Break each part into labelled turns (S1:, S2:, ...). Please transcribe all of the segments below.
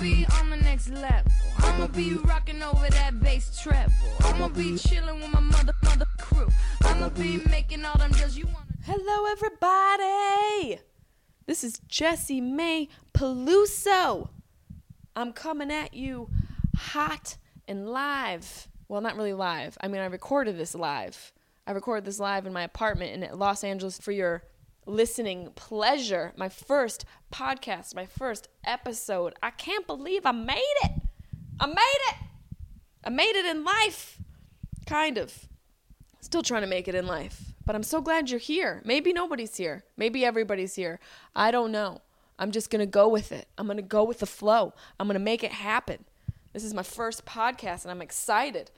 S1: Be on the next level. I'ma be rocking over that bass treble. I'ma be chilling with my mother mother crew. I'ma be making all them you wanna.
S2: Hello, everybody. This is Jessimae Peluso. I'm coming at you hot and live. Well, not really live. I mean, I recorded this live. I recorded this live in my apartment in Los Angeles for your listening pleasure. My first podcast, my first episode. I can't believe I made it. I made it. I made it in life. Kind of. Still trying to make it in life. But I'm so glad you're here. Maybe nobody's here. Maybe everybody's here. I don't know. I'm just going to go with it. I'm going to go with the flow. I'm going to make it happen. This is my first podcast and I'm excited.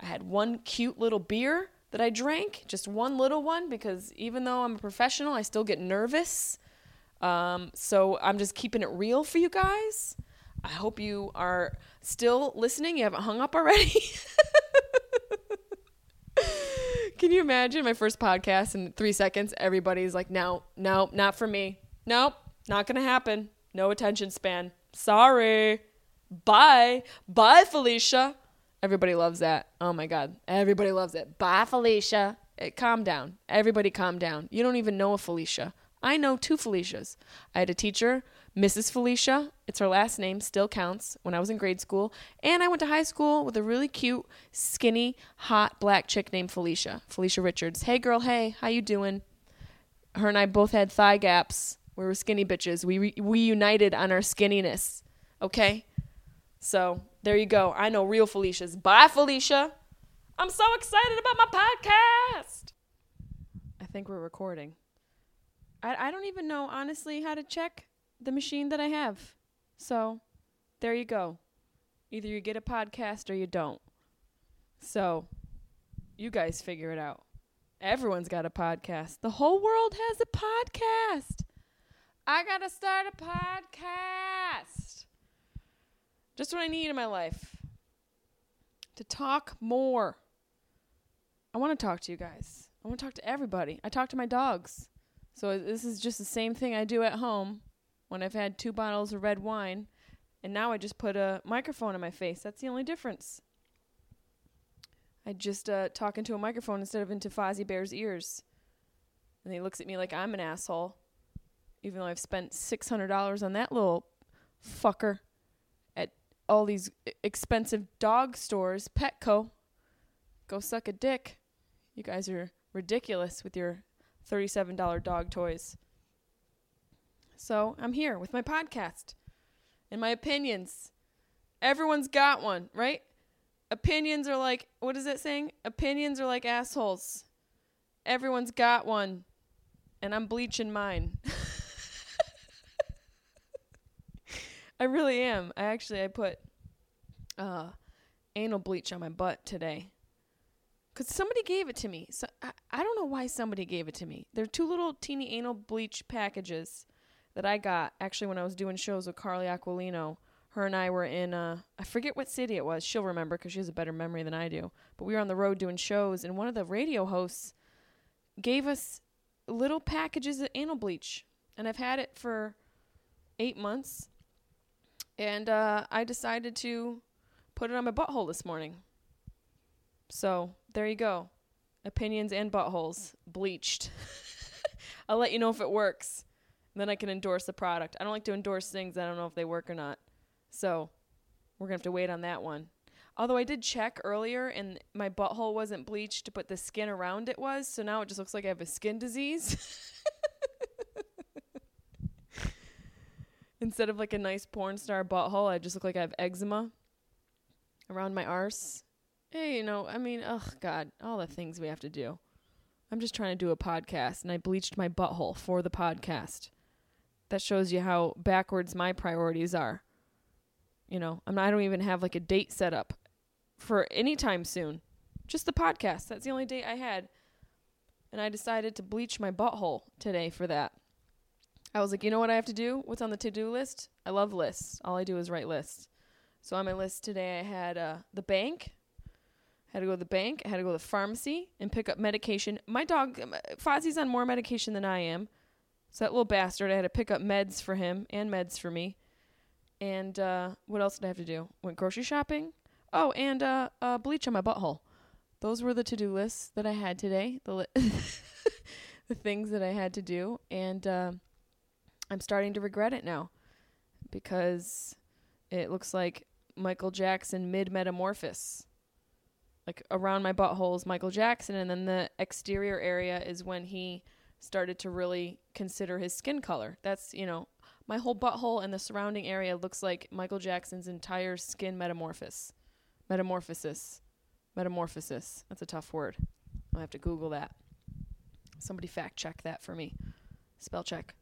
S2: I had one cute little beer that I drank, just one little one, because even though I'm a professional, I still get nervous. Um, so I'm just keeping it real for you guys. I hope you are still listening. You haven't hung up already. Can you imagine my first podcast in three seconds? Everybody's like, no, no, not for me. Nope, not going to happen. No attention span. Sorry. Bye. Bye, Felicia. Everybody loves that. Oh my God. Everybody loves it. Bye, Felicia. Eh, calm down. Everybody calm down. You don't even know a Felicia. I know two Felicias. I had a teacher, Mrs. Felicia. It's her last name, still counts, when I was in grade school. And I went to high school with a really cute, skinny, hot black chick named Felicia. Felicia Richards. Hey, girl. Hey, how you doing? Her and I both had thigh gaps. We were skinny bitches. We, re- we united on our skinniness. Okay? So there you go. I know real Felicia's. Bye, Felicia. I'm so excited about my podcast. I think we're recording. I, I don't even know, honestly, how to check the machine that I have. So there you go. Either you get a podcast or you don't. So you guys figure it out. Everyone's got a podcast. The whole world has a podcast. I got to start a podcast. Just what I need in my life. To talk more. I want to talk to you guys. I want to talk to everybody. I talk to my dogs. So this is just the same thing I do at home when I've had two bottles of red wine. And now I just put a microphone in my face. That's the only difference. I just uh, talk into a microphone instead of into Fozzie Bear's ears. And he looks at me like I'm an asshole, even though I've spent $600 on that little fucker all these expensive dog stores, Petco. Go suck a dick. You guys are ridiculous with your $37 dog toys. So I'm here with my podcast and my opinions. Everyone's got one, right? Opinions are like, what is it saying? Opinions are like assholes. Everyone's got one. And I'm bleaching mine. I really am. I actually I put uh anal bleach on my butt today. Cuz somebody gave it to me. So I, I don't know why somebody gave it to me. They're two little teeny anal bleach packages that I got actually when I was doing shows with Carly Aquilino. Her and I were in uh I forget what city it was. She'll remember cuz she has a better memory than I do. But we were on the road doing shows and one of the radio hosts gave us little packages of anal bleach. And I've had it for 8 months. And uh, I decided to put it on my butthole this morning. So there you go. Opinions and buttholes bleached. I'll let you know if it works. Then I can endorse the product. I don't like to endorse things I don't know if they work or not. So we're going to have to wait on that one. Although I did check earlier and my butthole wasn't bleached, but the skin around it was. So now it just looks like I have a skin disease. Instead of like a nice porn star butthole, I just look like I have eczema around my arse. Hey, you know, I mean, oh God, all the things we have to do. I'm just trying to do a podcast and I bleached my butthole for the podcast. That shows you how backwards my priorities are. You know, I'm not, I don't even have like a date set up for any time soon. Just the podcast. That's the only date I had. And I decided to bleach my butthole today for that. I was like, you know what I have to do? What's on the to do list? I love lists. All I do is write lists. So on my list today, I had uh, the bank. I Had to go to the bank. I had to go to the pharmacy and pick up medication. My dog, Fozzie's on more medication than I am. So that little bastard, I had to pick up meds for him and meds for me. And uh, what else did I have to do? Went grocery shopping. Oh, and uh, uh, bleach on my butthole. Those were the to do lists that I had today. The li- the things that I had to do, and uh, I'm starting to regret it now because it looks like Michael Jackson mid metamorphosis. Like around my butthole is Michael Jackson, and then the exterior area is when he started to really consider his skin color. That's, you know, my whole butthole and the surrounding area looks like Michael Jackson's entire skin metamorphosis. Metamorphosis. Metamorphosis. That's a tough word. I'll have to Google that. Somebody fact check that for me. Spell check.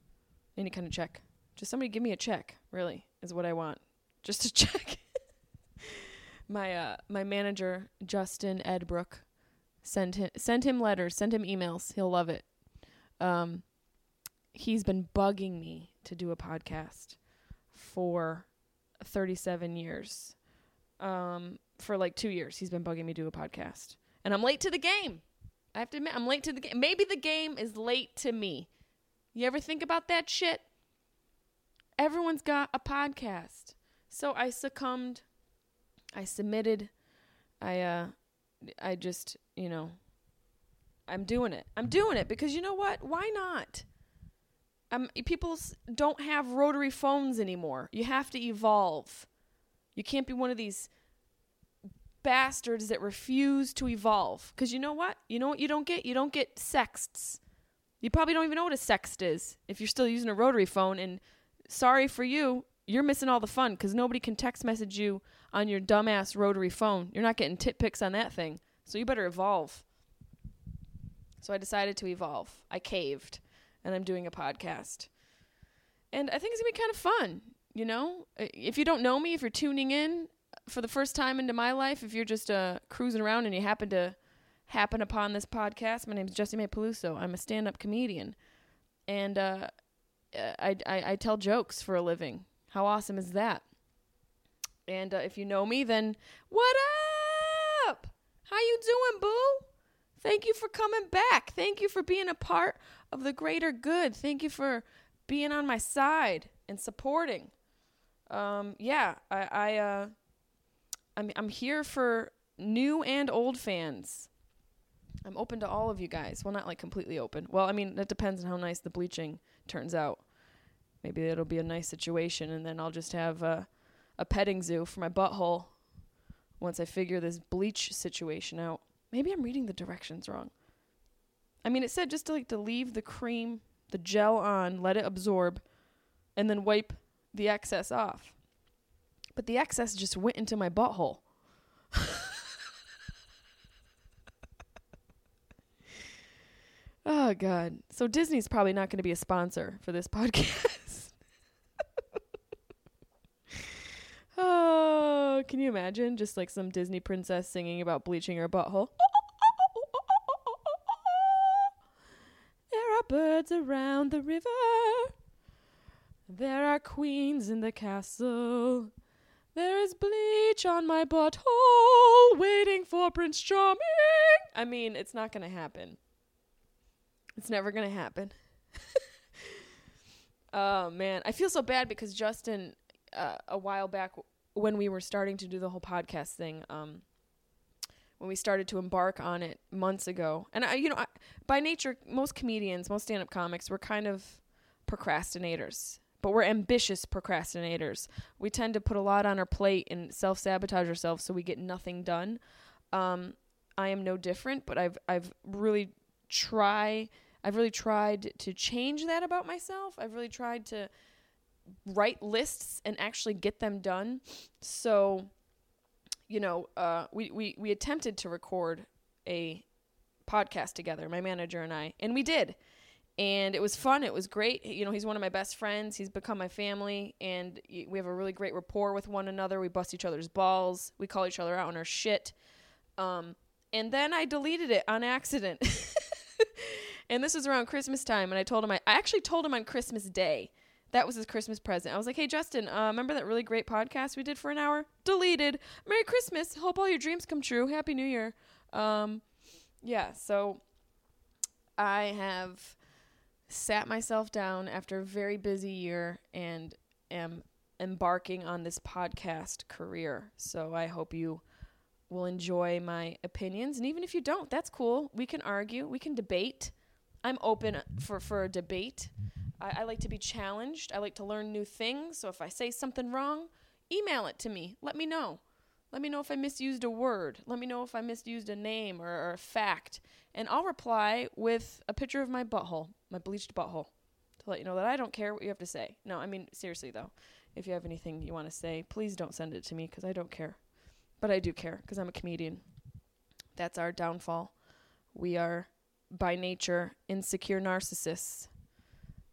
S2: Any kind of check. Just somebody give me a check, really, is what I want. Just a check. my uh my manager, Justin Edbrook, send him send him letters, send him emails. He'll love it. Um he's been bugging me to do a podcast for 37 years. Um for like 2 years he's been bugging me to do a podcast. And I'm late to the game. I have to admit I'm late to the game. Maybe the game is late to me. You ever think about that shit? Everyone's got a podcast. So I succumbed. I submitted. I uh I just, you know, I'm doing it. I'm doing it because you know what? Why not? Um people don't have rotary phones anymore. You have to evolve. You can't be one of these bastards that refuse to evolve. Because you know what? You know what you don't get? You don't get sexts. You probably don't even know what a sext is if you're still using a rotary phone. And sorry for you, you're missing all the fun because nobody can text message you on your dumbass rotary phone. You're not getting tit pics on that thing. So you better evolve. So I decided to evolve. I caved and I'm doing a podcast. And I think it's going to be kind of fun. You know, if you don't know me, if you're tuning in for the first time into my life, if you're just uh, cruising around and you happen to happen upon this podcast, my name is Jessimae Peluso. I'm a stand up comedian. And uh, I, I, I tell jokes for a living. How awesome is that? And uh, if you know me, then what up? How you doing, boo? Thank you for coming back. Thank you for being a part of the greater good. Thank you for being on my side and supporting. Um, yeah, I, I uh, I'm I'm here for new and old fans. I'm open to all of you guys. Well, not like completely open. Well, I mean, it depends on how nice the bleaching turns out. Maybe it'll be a nice situation, and then I'll just have a, a petting zoo for my butthole once I figure this bleach situation out. Maybe I'm reading the directions wrong. I mean, it said just to like to leave the cream, the gel on, let it absorb, and then wipe the excess off. But the excess just went into my butthole. Oh god. So Disney's probably not going to be a sponsor for this podcast. oh, can you imagine just like some Disney princess singing about bleaching her butthole? There are birds around the river. There are queens in the castle. There is bleach on my butthole waiting for Prince Charming. I mean, it's not going to happen. It's never going to happen. oh, man. I feel so bad because Justin, uh, a while back, when we were starting to do the whole podcast thing, um, when we started to embark on it months ago, and I, you know, I, by nature, most comedians, most stand up comics, we're kind of procrastinators but we're ambitious procrastinators. We tend to put a lot on our plate and self sabotage ourselves so we get nothing done. Um, I am no different, but I've I've really try I've really tried to change that about myself. I've really tried to write lists and actually get them done. So, you know, uh, we, we we attempted to record a podcast together, my manager and I, and we did. And it was fun. It was great. You know, he's one of my best friends. He's become my family, and we have a really great rapport with one another. We bust each other's balls. We call each other out on our shit. Um, and then I deleted it on accident. and this was around Christmas time, and I told him I, I actually told him on Christmas Day. That was his Christmas present. I was like, "Hey, Justin, uh, remember that really great podcast we did for an hour? Deleted. Merry Christmas. Hope all your dreams come true. Happy New Year." Um, yeah. So I have sat myself down after a very busy year and am embarking on this podcast career. So I hope you will enjoy my opinions. And even if you don't, that's cool. We can argue, we can debate. I'm open for, for a debate. I, I like to be challenged. I like to learn new things. So if I say something wrong, email it to me. Let me know. Let me know if I misused a word. Let me know if I misused a name or, or a fact. And I'll reply with a picture of my butthole, my bleached butthole, to let you know that I don't care what you have to say. No, I mean, seriously, though. If you have anything you want to say, please don't send it to me because I don't care. But I do care because I'm a comedian. That's our downfall. We are, by nature, insecure narcissists.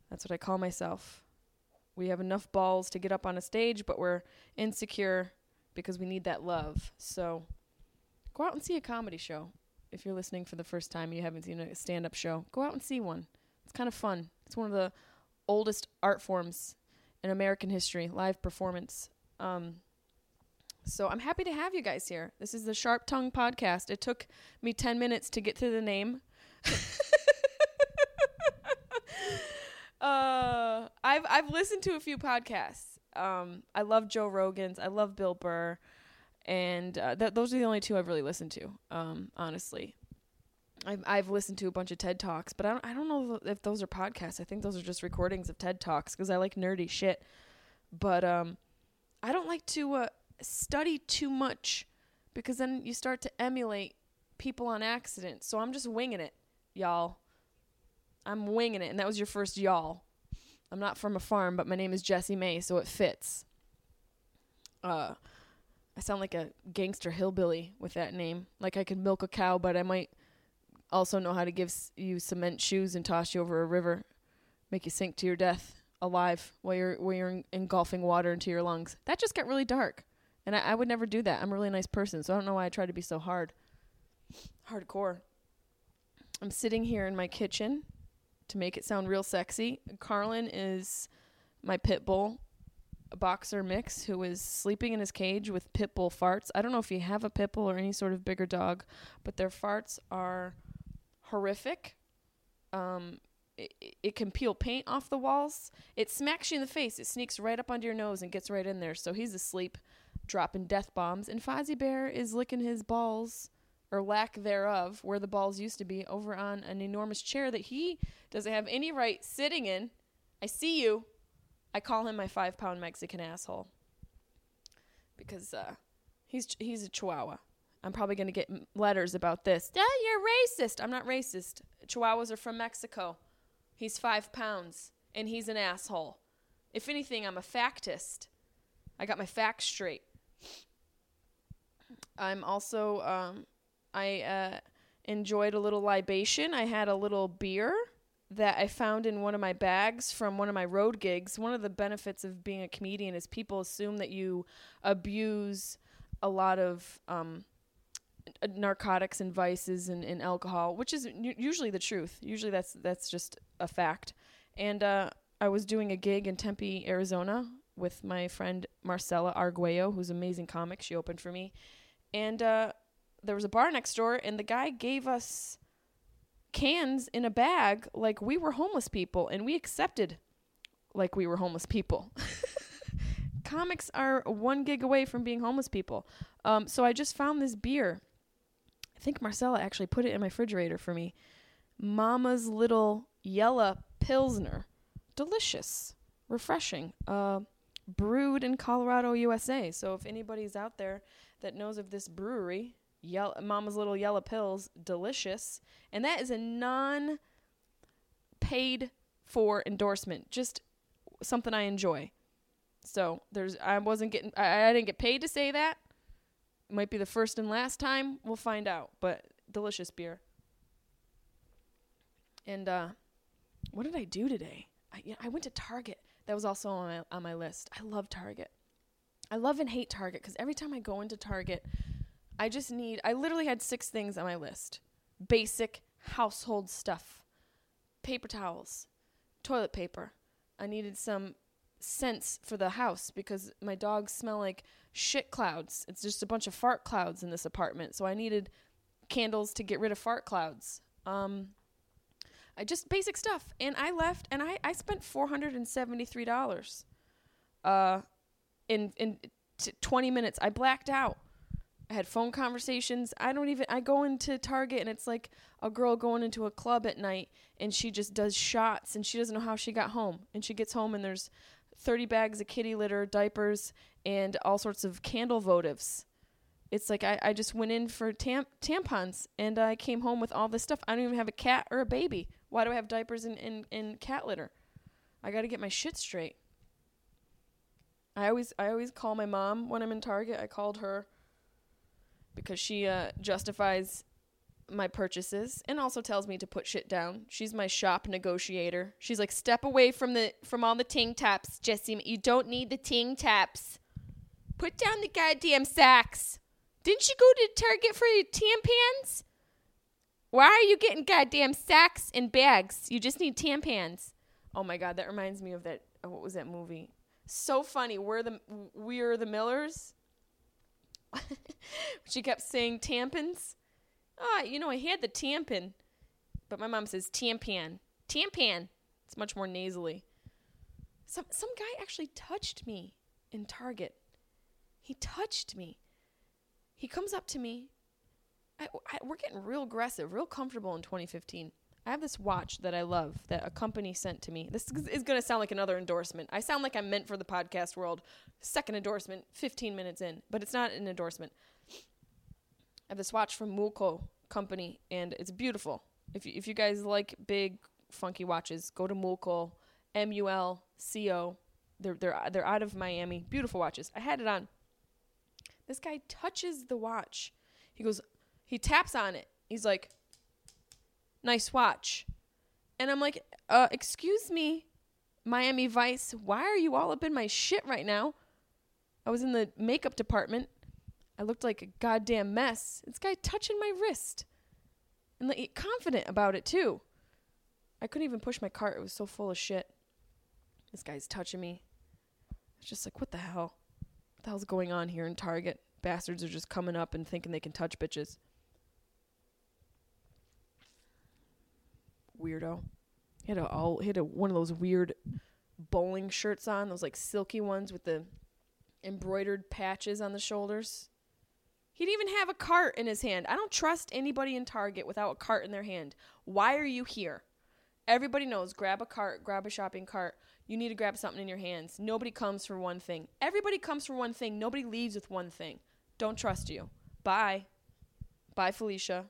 S2: That's what I call myself. We have enough balls to get up on a stage, but we're insecure because we need that love. So go out and see a comedy show. If you're listening for the first time, you haven't seen a stand up show, go out and see one. It's kind of fun. It's one of the oldest art forms in American history, live performance. Um, so I'm happy to have you guys here. This is the Sharp Tongue Podcast. It took me 10 minutes to get to the name. uh, I've I've listened to a few podcasts. Um, I love Joe Rogan's. I love Bill Burr, and uh, th- those are the only two I've really listened to. Um, honestly, I've I've listened to a bunch of TED talks, but I don't I don't know if those are podcasts. I think those are just recordings of TED talks because I like nerdy shit. But um, I don't like to uh, study too much because then you start to emulate people on accident. So I'm just winging it, y'all. I'm winging it, and that was your first y'all. I'm not from a farm, but my name is Jessimae, so it fits. Uh, I sound like a gangster hillbilly with that name. Like I could milk a cow, but I might also know how to give s- you cement shoes and toss you over a river, make you sink to your death alive while you're while you're engulfing water into your lungs. That just got really dark, and I, I would never do that. I'm a really nice person, so I don't know why I try to be so hard, hardcore. I'm sitting here in my kitchen to make it sound real sexy. Carlin is my pit bull, boxer mix who is sleeping in his cage with pit bull farts. I don't know if you have a pit bull or any sort of bigger dog, but their farts are horrific. Um, it, it can peel paint off the walls. It smacks you in the face. It sneaks right up under your nose and gets right in there. So he's asleep, dropping death bombs. And Fozzie Bear is licking his balls, or lack thereof, where the balls used to be, over on an enormous chair that he doesn't have any right sitting in. I see you. I call him my five pound Mexican asshole because uh, he's he's a Chihuahua. I'm probably gonna get m- letters about this. Yeah, you're racist. I'm not racist. Chihuahuas are from Mexico. He's five pounds and he's an asshole. If anything, I'm a factist. I got my facts straight. I'm also um, I uh, enjoyed a little libation. I had a little beer that I found in one of my bags from one of my road gigs. One of the benefits of being a comedian is people assume that you abuse a lot of um, uh, narcotics and vices and, and alcohol, which is usually the truth. Usually that's that's just a fact. And uh, I was doing a gig in Tempe, Arizona, with my friend Marcella Arguello, who's an amazing comic. She opened for me, and uh, there was a bar next door, and the guy gave us cans in a bag like we were homeless people, and we accepted like we were homeless people. Comics are one gig away from being homeless people. Um, so I just found this beer. I think Marcella actually put it in my refrigerator for me. Mama's Little Yella Pilsner. Delicious. Refreshing. Uh, brewed in Colorado, USA. So if anybody's out there that knows of this brewery, Yell- Mama's Little Yellow Pills, delicious. And that is a non paid for endorsement, just something I enjoy. So there's I wasn't getting I, I didn't get paid to say that. It might be the first and last time. We'll find out. But delicious beer. And uh, what did I do today? I, yeah, I went to Target. That was also on my, on my list. I love Target. I love and hate Target because every time I go into Target, I just need, I literally had six things on my list basic household stuff paper towels, toilet paper. I needed some scents for the house because my dogs smell like shit clouds. It's just a bunch of fart clouds in this apartment. So I needed candles to get rid of fart clouds. Um, I just basic stuff. And I left and I, I spent $473 uh, in, in t- 20 minutes. I blacked out. I had phone conversations. I don't even I go into Target and it's like a girl going into a club at night and she just does shots and she doesn't know how she got home. And she gets home and there's 30 bags of kitty litter, diapers, and all sorts of candle votives. It's like I, I just went in for tam- tampons and I came home with all this stuff. I don't even have a cat or a baby. Why do I have diapers and, and, and cat litter? I got to get my shit straight. I always I always call my mom when I'm in Target. I called her because she uh, justifies my purchases and also tells me to put shit down. She's my shop negotiator. She's like, step away from the from all the ting taps, Jesse. You don't need the ting taps. Put down the goddamn sacks. Didn't you go to Target for your tampons? Why are you getting goddamn sacks and bags? You just need tampons. Oh my god, that reminds me of that. oh, What was that movie? So funny. We're the we're the Millers. she kept saying tampons. Ah, you know, I had the tampon, but my mom says tampon. Tampon. It's much more nasally. Some some guy actually touched me in Target. He touched me. He comes up to me. I, I, we're getting real aggressive, real comfortable in 2015. I have this watch that I love that a company sent to me. This is, going to sound like another endorsement. I sound like I'm meant for the podcast world. Second endorsement, 15 minutes in, but it's not an endorsement. I have this watch from Mulco company, and it's beautiful. If you, if you guys like big, funky watches, go to Mulco, M U L C O. They're they're they're out of Miami. Beautiful watches. I had it on. This guy touches the watch. He goes, he taps on it. He's like, "Nice watch," and I'm like, "Uh, excuse me, Miami Vice. Why are you all up in my shit right now?" I was in the makeup department. I looked like a goddamn mess. This guy touching my wrist. And like, confident about it too. I couldn't even push my cart. It was so full of shit. This guy's touching me. It's just like, what the hell? What the hell's going on here in Target? Bastards are just coming up and thinking they can touch bitches. Weirdo. He had a all he had a one of those weird bowling shirts on, those like silky ones with the embroidered patches on the shoulders. He didn't even have a cart in his hand. I don't trust anybody in Target without a cart in their hand. Why are you here? Everybody knows grab a cart, grab a shopping cart. You need to grab something in your hands. Nobody comes for one thing. Everybody comes for one thing. Nobody leaves with one thing. Don't trust you. Bye. Bye, Felicia.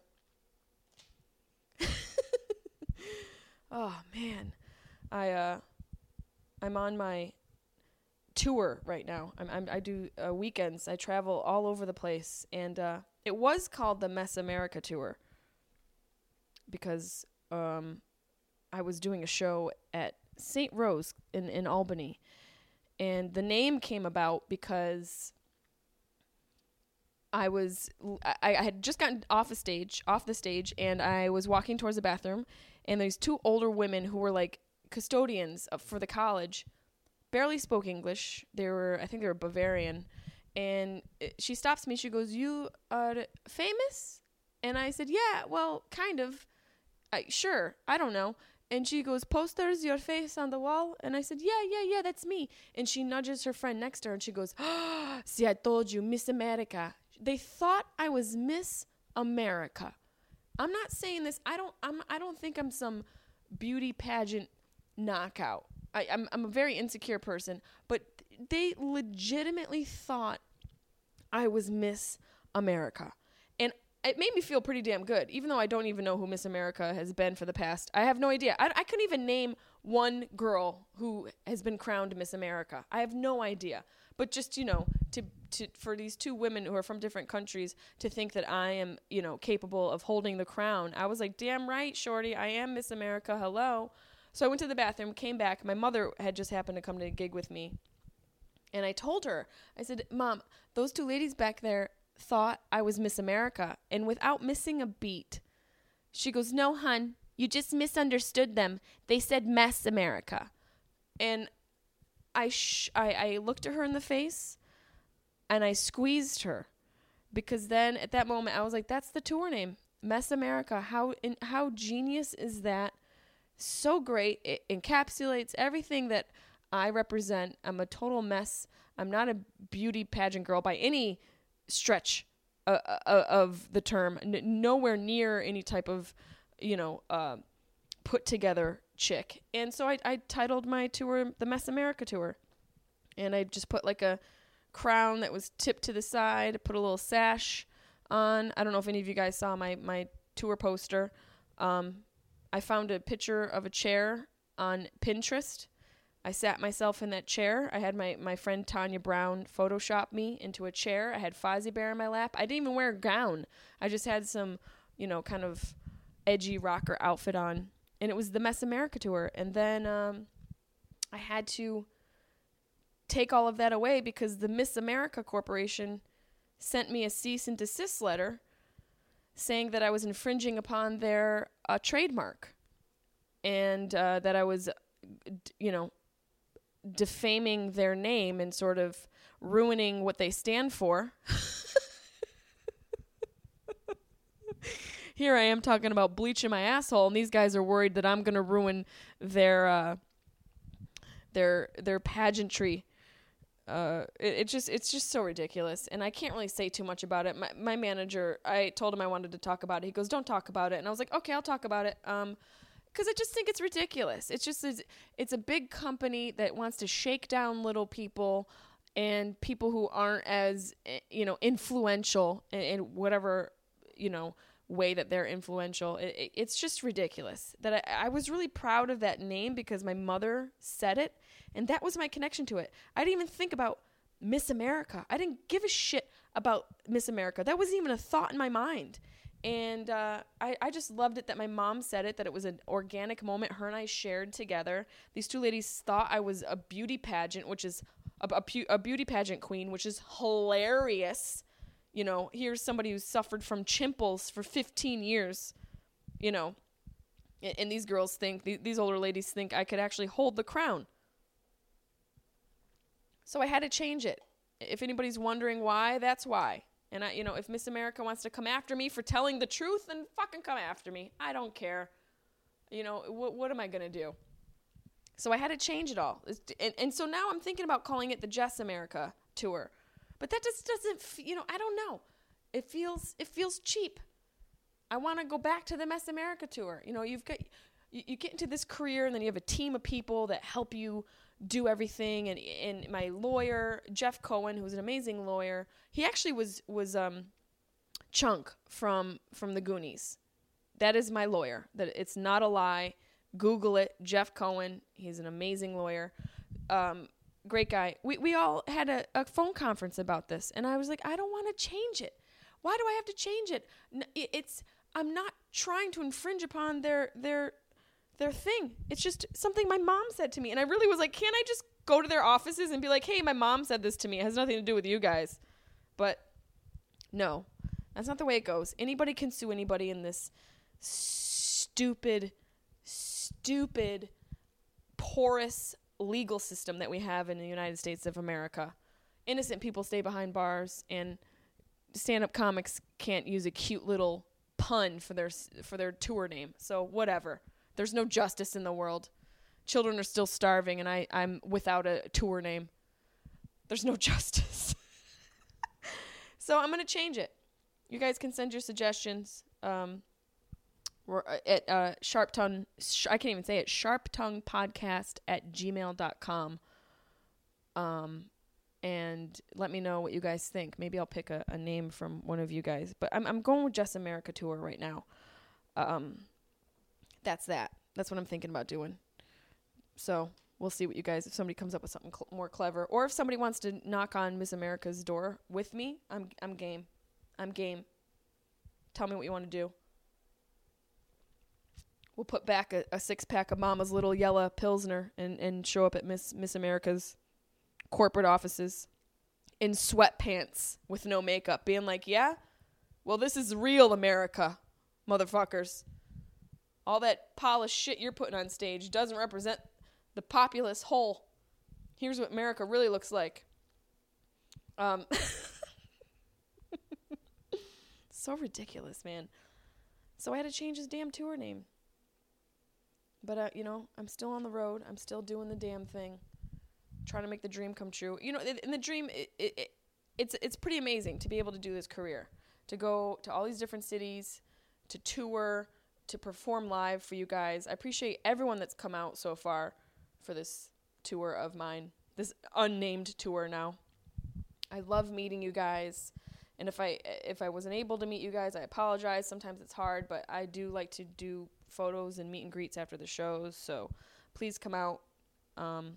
S2: Oh man. I uh I'm on my tour right now. I'm, I'm I do uh, weekends. I travel all over the place, and uh, it was called the Mess America tour because um, I was doing a show at St. Rose in in Albany, and the name came about because I was I, I had just gotten off the stage off the stage, and I was walking towards the bathroom, and there's two older women who were like custodians of, for the college barely spoke English. They were, I think they were Bavarian. And it- she stops me. She goes, "You are famous?" And I said, "Yeah, well, kind of. I, sure, I don't know." And she goes, "Posters, your face on the wall?" And I said, "Yeah, yeah, yeah, that's me." And she nudges her friend next to her, and she goes, oh, "See, I told you, Miss America." They thought I was Miss America. I'm not saying this. I don't. I'm. I don't think I'm some beauty pageant knockout. I, I'm I'm a very insecure person, but they legitimately thought I was Miss America, and it made me feel pretty damn good. Even though I don't even know who Miss America has been for the past, I have no idea. I, I couldn't even name one girl who has been crowned Miss America. I have no idea. But just you know, to to for these two women who are from different countries to think that I am, you know, capable of holding the crown. I was like, "Damn right, shorty, I am Miss America. Hello." So I went to the bathroom, came back. My mother had just happened to come to a gig with me. And I told her, I said, "Mom, those two ladies back there thought I was Miss America." And without missing a beat, she goes, "No, hun, you just misunderstood them. They said Mess America." And I, sh- I I looked at her in the face and I squeezed her because then at that moment I was like, "That's the tour name, Mess America." How in, how genius is that? So great. It encapsulates everything that I represent. I'm a total mess. I'm not a beauty pageant girl by any stretch uh, uh, of the term. N- nowhere near any type of, you know, uh, put together chick. And so I, I titled my tour the Mess America Tour. And I just put like a crown that was tipped to the side, put a little sash on. I don't know if any of you guys saw my, my tour poster. Um, I found a picture of a chair on Pinterest. I sat myself in that chair. I had my, my friend Tanya Brown Photoshop me into a chair. I had Fozzie Bear in my lap. I didn't even wear a gown. I just had some, you know, kind of edgy rocker outfit on and it was the Mess America tour. And then um, I had to take all of that away because the Miss America Corporation sent me a cease and desist letter saying that I was infringing upon their uh, trademark and uh, that I was, you know, defaming their name and sort of ruining what they stand for. here I am talking about bleaching my asshole, and these guys are worried that I'm gonna ruin their uh, their their pageantry. Uh, it, it, just it's just so ridiculous, and I can't really say too much about it. My my manager, I told him I wanted to talk about it. He goes, "Don't talk about it," and I was like, "Okay, I'll talk about it." Um, because I just think it's ridiculous. It's just it's, it's a big company that wants to shake down little people and people who aren't as eh, you know influential in, in whatever you know way that they're influential. It, it, it's just ridiculous that I, I, was really proud of that name because my mother said it, and that was my connection to it. I didn't even think about Miss America. I didn't give a shit about Miss America. That wasn't even a thought in my mind. And uh, I, I just loved it that my mom said it, that it was an organic moment her and I shared together. These two ladies thought I was a beauty pageant, which is a, a, a beauty pageant queen, which is hilarious you know, here's somebody who's suffered from chimples for 15 years, you know, and these girls think, these older ladies think I could actually hold the crown. So I had to change it. If anybody's wondering why, that's why. And I, you know, if Miss America wants to come after me for telling the truth, then fucking come after me. I don't care. You know, what, what am I going to do? So I had to change it all. And, and so now I'm thinking about calling it the Jess America tour but that just doesn't, you know, I don't know. It feels it feels cheap. I want to go back to the Miss America tour. You know, you've got you, you get into this career and then you have a team of people that help you do everything and and my lawyer Jeff Cohen who's an amazing lawyer he actually was was um chunk from from the Goonies that is my lawyer that it's not a lie google it Jeff Cohen he's an amazing lawyer um great guy. We we all had a, a phone conference about this, and I was like, I don't want to change it. Why do I have to change it? It's I'm not trying to infringe upon their their their thing. It's just something my mom said to me, and I really was like, can't I just go to their offices and be like, hey, my mom said this to me. It has nothing to do with you guys. But no, that's not the way it goes. Anybody can sue anybody in this stupid, stupid, porous legal system that we have in the United States of America. Innocent people stay behind bars, and stand-up comics can't use a cute little pun for their for their tour name. So whatever. There's no justice in the world. Children are still starving, and I I'm without a tour name. There's no justice. so I'm gonna change it. You guys can send your suggestions. Um, we're uh, at uh, Sharp Tongue, sh- I can't even say it, Sharp Tongue Podcast at gmail.com. Um, and let me know what you guys think. Maybe I'll pick a, a name from one of you guys. But I'm, I'm going with Just America Tour right now. Um, that's that. That's what I'm thinking about doing. So we'll see what you guys if somebody comes up with something cl- more clever or if somebody wants to knock on Miss America's door with me. I'm I'm game. I'm game. Tell me what you want to do. We'll put back a, a six pack of Mama's Little Yellow Pilsner and, and show up at Miss Miss America's corporate offices in sweatpants with no makeup, being like, yeah, well, this is real America, motherfuckers. All that polished shit you're putting on stage doesn't represent the populace whole. Here's what America really looks like. Um, so ridiculous, man. So I had to change his damn tour name. But uh, you know, I'm still on the road. I'm still doing the damn thing, trying to make the dream come true. You know, in the dream, it, it, it, it's it's pretty amazing to be able to do this career, to go to all these different cities, to tour, to perform live for you guys. I appreciate everyone that's come out so far for this tour of mine, this unnamed tour now. I love meeting you guys. And if I if I wasn't able to meet you guys, I apologize. Sometimes it's hard, but I do like to do photos and meet and greets after the shows. So please come out. Um,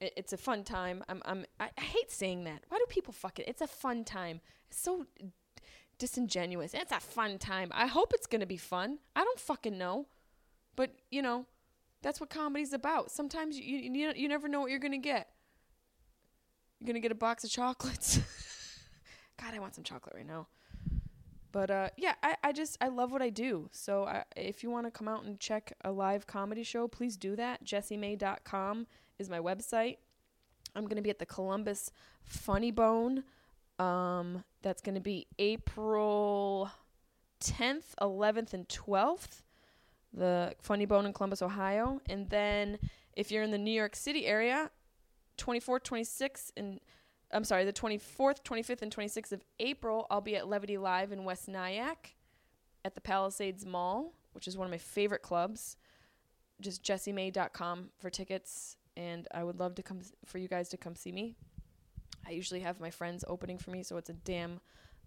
S2: it, it's a fun time. I'm, I'm I, I hate saying that. Why do people fuck it? It's a fun time. It's so disingenuous. It's a fun time. I hope it's gonna be fun. I don't fucking know, but you know, that's what comedy's about. Sometimes you you you never know what you're gonna get. You're gonna get a box of chocolates. God, I want some chocolate right now. But uh, yeah, I, I just I love what I do. So I, if you want to come out and check a live comedy show, please do that. JessieMay.com is my website. I'm gonna be at the Columbus Funny Bone. Um, that's gonna be April 10th, 11th, and 12th. The Funny Bone in Columbus, Ohio. And then if you're in the New York City area, 24th, 26th, and I'm sorry, the 24th, 25th, and 26th of April, I'll be at Levity Live in West Nyack at the Palisades Mall, which is one of my favorite clubs. Just jessiemay.com for tickets, and I would love to come for you guys to come see me. I usually have my friends opening for me, so it's a damn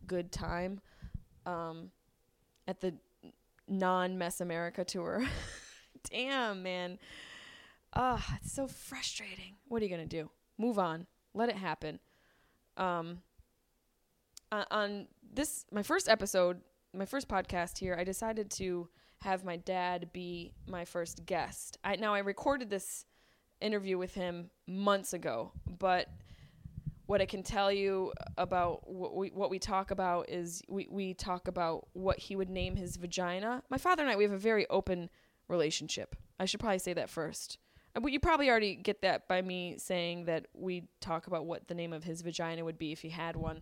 S2: good time. Um, at the non Mess America tour. damn, man. Ah, oh, it's so frustrating. What are you gonna do? Move on. Let it happen um, on this my first episode, my first podcast here, I decided to have my dad be my first guest. I now I recorded this interview with him months ago, but what I can tell you about what we what we talk about is we, we talk about what he would name his vagina. My father and I we have a very open relationship. I should probably say that first. But you probably already get that by me saying that we talk about what the name of his vagina would be if he had one.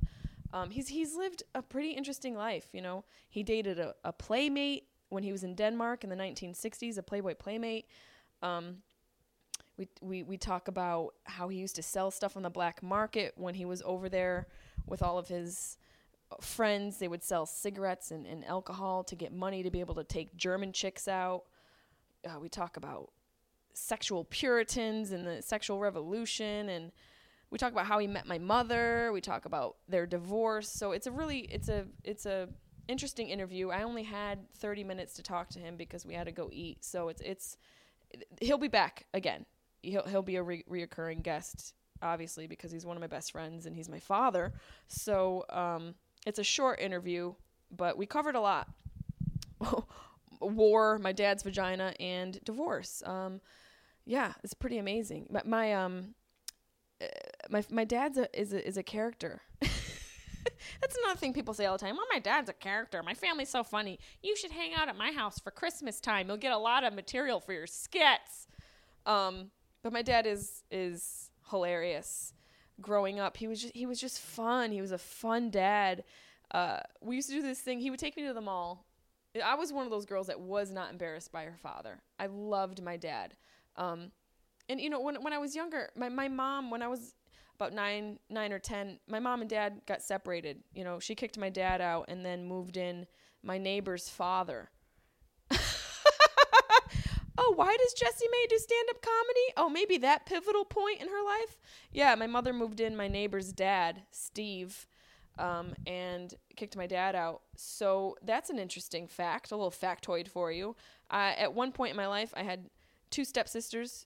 S2: Um, he's he's lived a pretty interesting life. You know, he dated a, a playmate when he was in Denmark in the 1960s, a Playboy playmate. Um, we, we talk about how he used to sell stuff on the black market when he was over there with all of his friends. They would sell cigarettes and, and alcohol to get money to be able to take German chicks out. Uh, we talk about sexual puritans and the sexual revolution. And we talk about how he met my mother. We talk about their divorce. So it's a really it's a it's a interesting interview. I only had 30 minutes to talk to him because we had to go eat. So it's it's he'll be back again he'll, he'll be a re- reoccurring guest obviously because he's one of my best friends and he's my father so um, it's a short interview but we covered a lot war my dad's vagina and divorce um, yeah, it's pretty amazing. My, my um, uh, my my dad's a, is a, is a character. That's another thing people say all the time. Oh, my dad's a character. My family's so funny. You should hang out at my house for Christmas time. You'll get a lot of material for your skits. Um, but my dad is is hilarious. Growing up, he was just he was just fun. He was a fun dad. Uh, we used to do this thing. He would take me to the mall. I was one of those girls that was not embarrassed by her father. I loved my dad. Um, and you know, when when I was younger, my my mom, when I was about nine nine or ten, my mom and dad got separated. You know, she kicked my dad out and then moved in my neighbor's father. Oh, why does Jessimae do stand up comedy? Oh, maybe that pivotal point in her life? Yeah, my mother moved in my neighbor's dad, Steve, um, and kicked my dad out. So that's an interesting fact, a little factoid for you. Uh, at one point in my life, I had two stepsisters.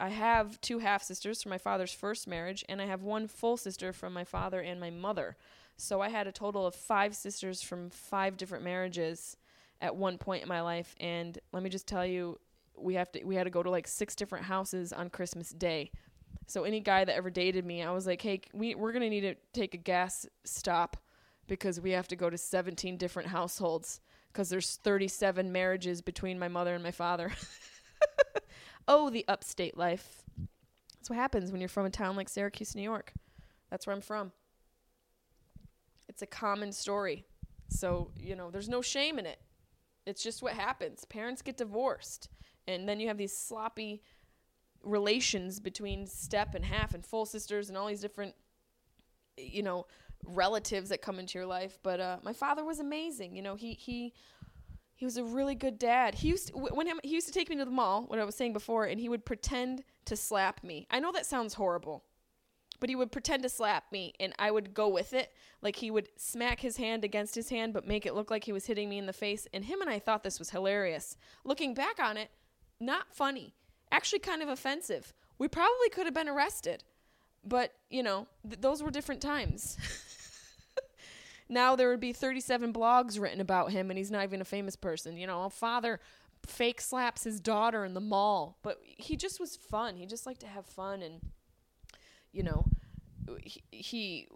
S2: I have two half sisters from my father's first marriage, and I have one full sister from my father and my mother. So I had a total of five sisters from five different marriages at one point in my life. And let me just tell you, we have to we had to go to like six different houses on Christmas Day. So any guy that ever dated me, I was like, hey, we we're gonna need to take a gas stop because we have to go to 17 different households because there's 37 marriages between my mother and my father. oh, the upstate life. That's what happens when you're from a town like Syracuse, New York. That's where I'm from. It's a common story. So, you know, there's no shame in it. It's just what happens. Parents get divorced, and then you have these sloppy relations between step and half and full sisters and all these different you know relatives that come into your life but uh, my father was amazing you know he he he was a really good dad. He used to, when him, he used to take me to the mall, what I was saying before, and he would pretend to slap me. I know that sounds horrible, but he would pretend to slap me, and I would go with it. Like he would smack his hand against his hand, but make it look like he was hitting me in the face. And him and I thought this was hilarious. Looking back on it, not funny, actually kind of offensive. We probably could have been arrested, but you know, th- those were different times. now there would be 37 blogs written about him and he's not even a famous person. You know, a father fake slaps his daughter in the mall, but he just was fun. He just liked to have fun and you know, he, he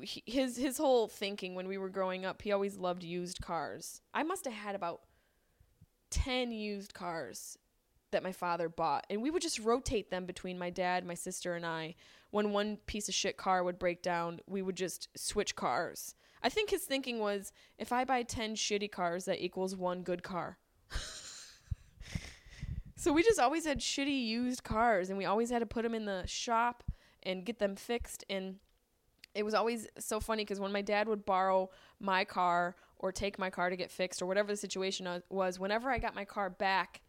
S2: his his whole thinking when we were growing up, he always loved used cars. I must have had about 10 used cars that my father bought and we would just rotate them between my dad, my sister and I. When one piece of shit car would break down, we would just switch cars I think his thinking was if I buy 10 shitty cars, that equals one good car. so we just always had shitty used cars and we always had to put them in the shop and get them fixed. And it was always so funny because when my dad would borrow my car or take my car to get fixed or whatever the situation was, whenever I got my car back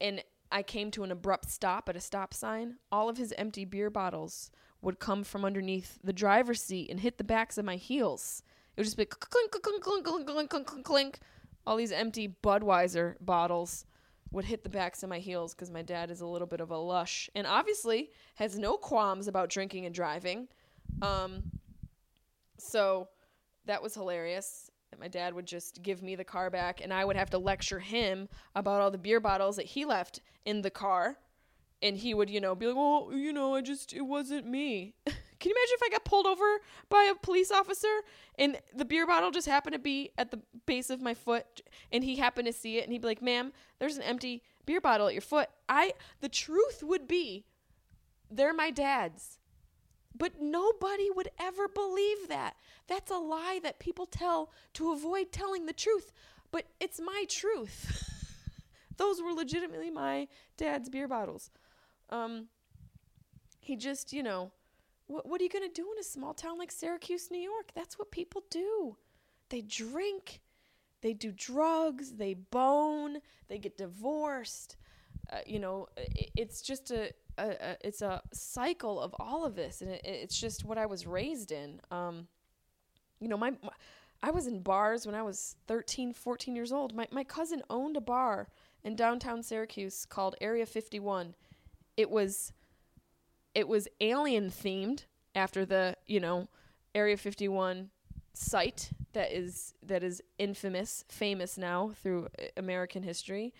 S2: and I came to an abrupt stop at a stop sign, all of his empty beer bottles would come from underneath the driver's seat and hit the backs of my heels. It would just be clink, clink, clink, clink, clink, clink, clink, clink. All these empty Budweiser bottles would hit the backs of my heels because my dad is a little bit of a lush and obviously has no qualms about drinking and driving. Um, so that was hilarious. That my dad would just give me the car back, and I would have to lecture him about all the beer bottles that he left in the car. And he would, you know, be like, "Well, you know, I just it wasn't me." Can you imagine if I got pulled over by a police officer and the beer bottle just happened to be at the base of my foot and he happened to see it and he'd be like, "Ma'am, there's an empty beer bottle at your foot." I the truth would be they're my dad's. But nobody would ever believe that. That's a lie that people tell to avoid telling the truth. But it's my truth. Those were legitimately my dad's beer bottles. Um, he just, you know, what, what are you going to do in a small town like Syracuse, New York? That's what people do. They drink, they do drugs, they bone, they get divorced. Uh, you know, it, it's just a, a, a, it's a cycle of all of this, and it, it's just what I was raised in. Um, you know, my, my I was in bars when I was 13, 14 years old. My my cousin owned a bar in downtown Syracuse called Area 51. It was it was alien themed after the you know Area 51 site that is that is infamous, famous now through American history.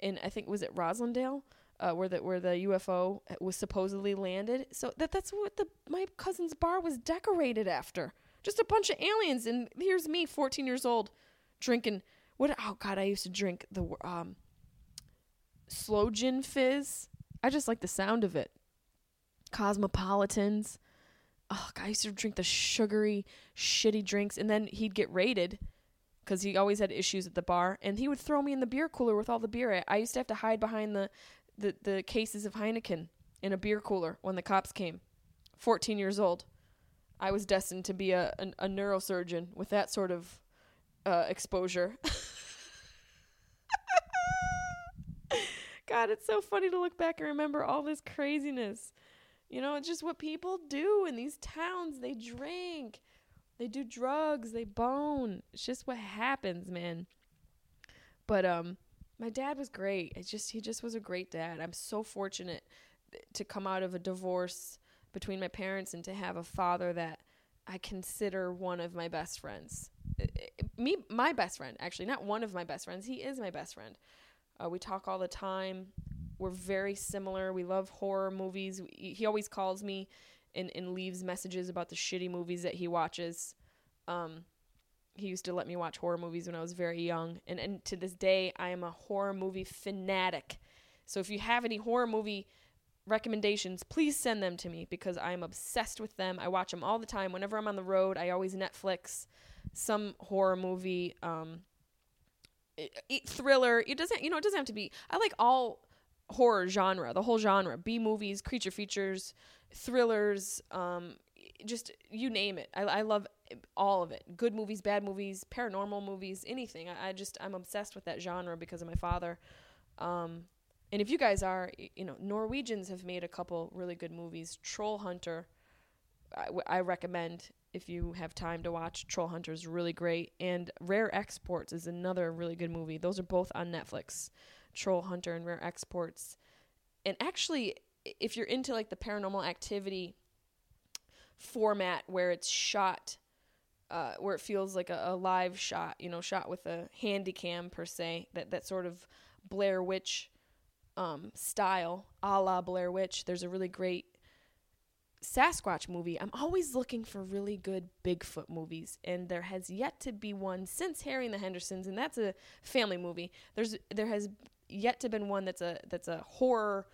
S2: And I think was it Roslindale, uh, where the where the UFO was supposedly landed. So that that's what the my cousin's bar was decorated after. Just a bunch of aliens, and here's me, 14 years old, drinking what? Oh God, I used to drink the um, sloe gin fizz. I just like the sound of it. Cosmopolitans. Oh, God, I used to drink the sugary, shitty drinks, and then he'd get raided because he always had issues at the bar, and he would throw me in the beer cooler with all the beer. I used to have to hide behind the, the, the cases of Heineken in a beer cooler when the cops came. 14 years old. I was destined to be a, a, a neurosurgeon with that sort of uh, exposure. God, it's so funny to look back and remember all this craziness. You know, it's just what people do in these towns. They drink, they do drugs, they bone. It's just what happens, man. But um my dad was great. It just he just was a great dad. I'm so fortunate to come out of a divorce between my parents and to have a father that I consider one of my best friends. Me, my best friend, actually, not one of my best friends. He is my best friend. Uh, we talk all the time. We're very similar. We love horror movies. We- He always calls me and, and leaves messages about the shitty movies that he watches. Um, he used to let me watch horror movies when I was very young. And, and to this day, I am a horror movie fanatic. So if you have any horror movie recommendations, please send them to me because I am obsessed with them. I watch them all the time. Whenever I'm on the road, I always Netflix some horror movie, um, thriller. It doesn't, you know, it doesn't have to be. I like all horror genre, the whole genre, B movies, creature features, thrillers, um, just you name it. I, I love all of it. Good movies, bad movies, paranormal movies, anything. I, I just I'm obsessed with that genre because of my father. Um, and if you guys are, you know, Norwegians have made a couple really good movies. Troll Hunter, I, w- I recommend if you have time to watch. Troll Hunter is really great, and Rare Exports is another really good movie. Those are both on Netflix. Troll Hunter and Rare Exports, and actually, if you're into like the Paranormal Activity format where it's shot uh, where it feels like a, a live shot, you know, shot with a handy cam per se, that, that sort of Blair Witch um, style, a la Blair Witch. There's a really great Sasquatch movie. I'm always looking for really good Bigfoot movies, and there has yet to be one since Harry and the Hendersons, and that's a family movie. There's there has yet to been one that's a that's a horror,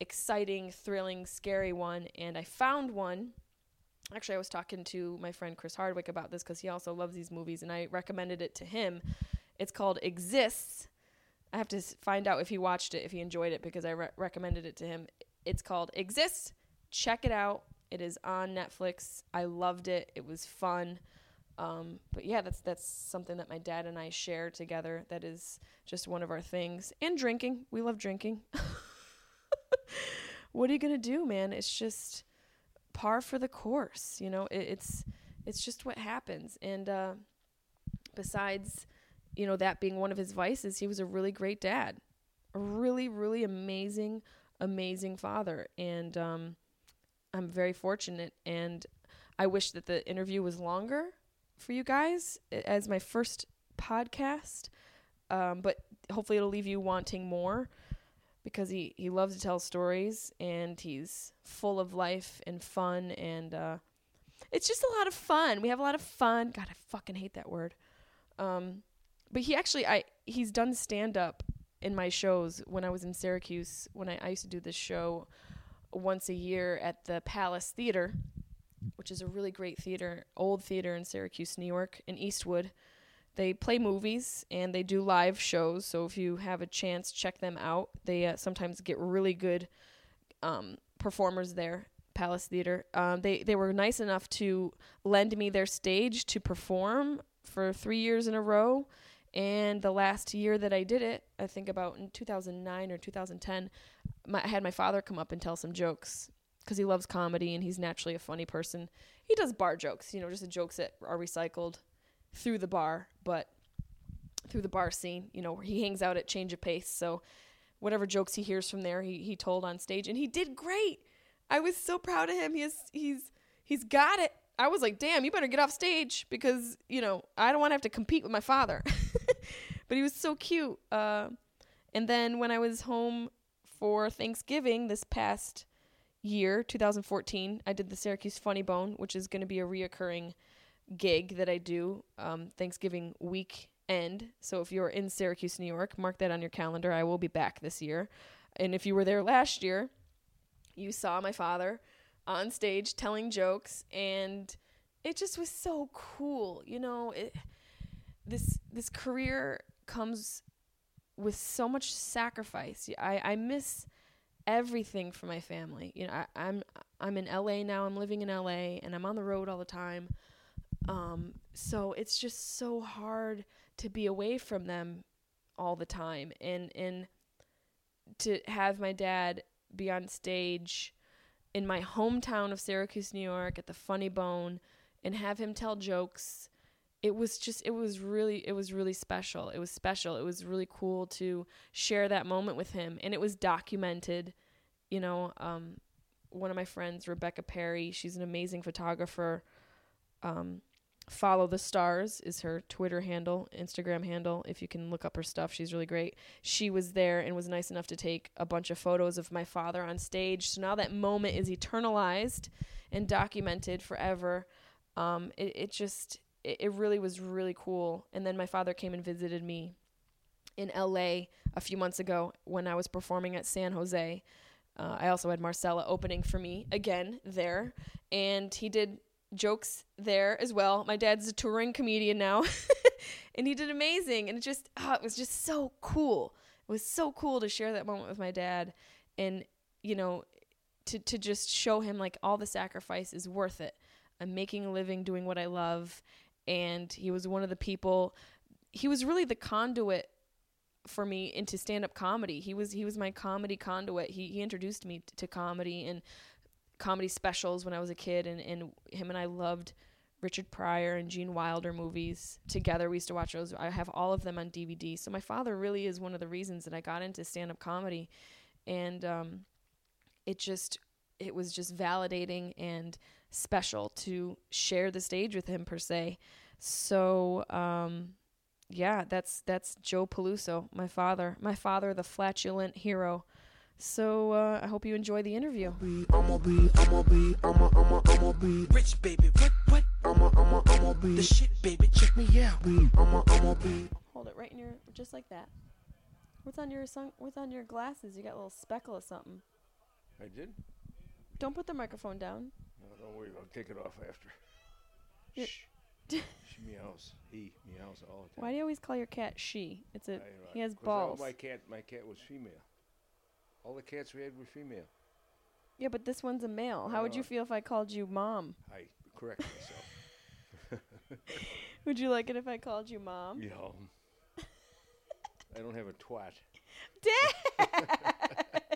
S2: exciting, thrilling, scary one, and I found one actually i was talking to my friend chris hardwick about this because he also loves these movies and i recommended it to him. It's called exists. I have to find out if he watched it if he enjoyed it because i re- recommended it to him. It's called exists. Check it out. It is on netflix. I loved it. It was fun. Um, but yeah that's that's something that my dad and i share together. That is just one of our things. And drinking. We love drinking. What are you gonna do man? It's just par for the course. You know, it, it's it's just what happens. And uh, besides, you know, that being one of his vices, he was a really great dad, a really really amazing amazing father. And um, I'm very fortunate. And I wish that the interview was longer for you guys as my first podcast. Um, but hopefully it'll leave you wanting more because he, he loves to tell stories and he's full of life and fun and uh, it's just a lot of fun. We have a lot of fun. God, I fucking hate that word. Um, but he actually I he's done stand up in my shows when I was in Syracuse when I, I used to do this show once a year at the Palace Theater, which is a really great theater, old theater in Syracuse, New York, in Eastwood. They play movies and they do live shows. So if you have a chance, check them out. They uh, sometimes get really good um, performers there. Palace Theater. Um, they they were nice enough to lend me their stage to perform for three years in a row. And the last year that I did it, I think about in 2009 or 2010, my, I had my father come up and tell some jokes because he loves comedy and he's naturally a funny person. He does bar jokes, you know, just the jokes that are recycled through the bar, but through the bar scene, you know, where he hangs out at Change of Pace. So whatever jokes he hears from there, he, he told on stage and he did great. I was so proud of him. He has, he's, he's got it. I was like, damn, you better get off stage because, you know, I don't want to have to compete with my father. but he was so cute. Uh, and then when I was home for Thanksgiving this past year, 2014, I did the Syracuse Funny Bone, which is going to be a reoccurring gig that I do um, Thanksgiving weekend. So if you're in Syracuse, New York, mark that on your calendar. I will be back this year. And if you were there last year, you saw my father on stage telling jokes, and it just was so cool. You know, it, this this career comes with so much sacrifice. I, I miss everything for my family. You know, I, I'm I'm in LA now. I'm living in LA, and I'm on the road all the time. Um, so it's just so hard to be away from them all the time, and and to have my dad be on stage in my hometown of Syracuse, New York, at the Funny Bone, and have him tell jokes. It was just, it was really, it was really special. It was special. It was really cool to share that moment with him, and it was documented you know, um, one of my friends, Rebecca Perry, she's an amazing photographer. Um, Follow the Stars is her Twitter handle, Instagram handle. If you can look up her stuff, she's really great. She was there and was nice enough to take a bunch of photos of my father on stage. So now that moment is eternalized and documented forever. Um, it, it just, it, it really was really cool. And then my father came and visited me in LA a few months ago when I was performing at San Jose. Uh, I also had Marcella opening for me again there, and he did jokes there as well. My dad's a touring comedian now, and he did amazing. And it just, oh, it was just so cool. It was so cool to share that moment with my dad, and you know, to to just show him like all the sacrifice is worth it. I'm making a living doing what I love, and he was one of the people. He was really the conduit for me into stand-up comedy. He was he was my comedy conduit. He he introduced me to comedy and comedy specials when I was a kid, and, and him and I loved Richard Pryor and Gene Wilder movies together. We used to watch those. I have all of them on DVD. So my father really is one of the reasons that I got into stand up comedy, and um, it just it was just validating and special to share the stage with him per se. So um, yeah, that's that's Joe Peluso, my father, my father, the flatulent hero. So uh, I hope you enjoy the interview.
S3: I'ma be, I'ma be, I'ma, I'ma, I'ma be rich, baby. What, what? I'ma, I'ma, I'ma be the shit, baby. Check me out. Be, I'ma, I'ma be.
S2: Hold it right in your, just like that. What's on your sun? What's on your glasses? You got a little speckle of something.
S4: I did?
S2: Don't put the microphone down.
S4: No, don't worry. I'll take it off after.
S2: You're-
S4: Shh. she meows. He meows all the time.
S2: Why do you always call your cat she? It's a
S4: I-
S2: he has
S4: 'cause all
S2: balls.
S4: my cat, my cat was female. All the cats we had were female.
S2: Yeah, but this one's a male. How would you
S4: uh,
S2: feel if I called you mom?
S4: I correct myself.
S2: Would you like it if I called you mom?
S4: yeah. I don't have a twat. Dad!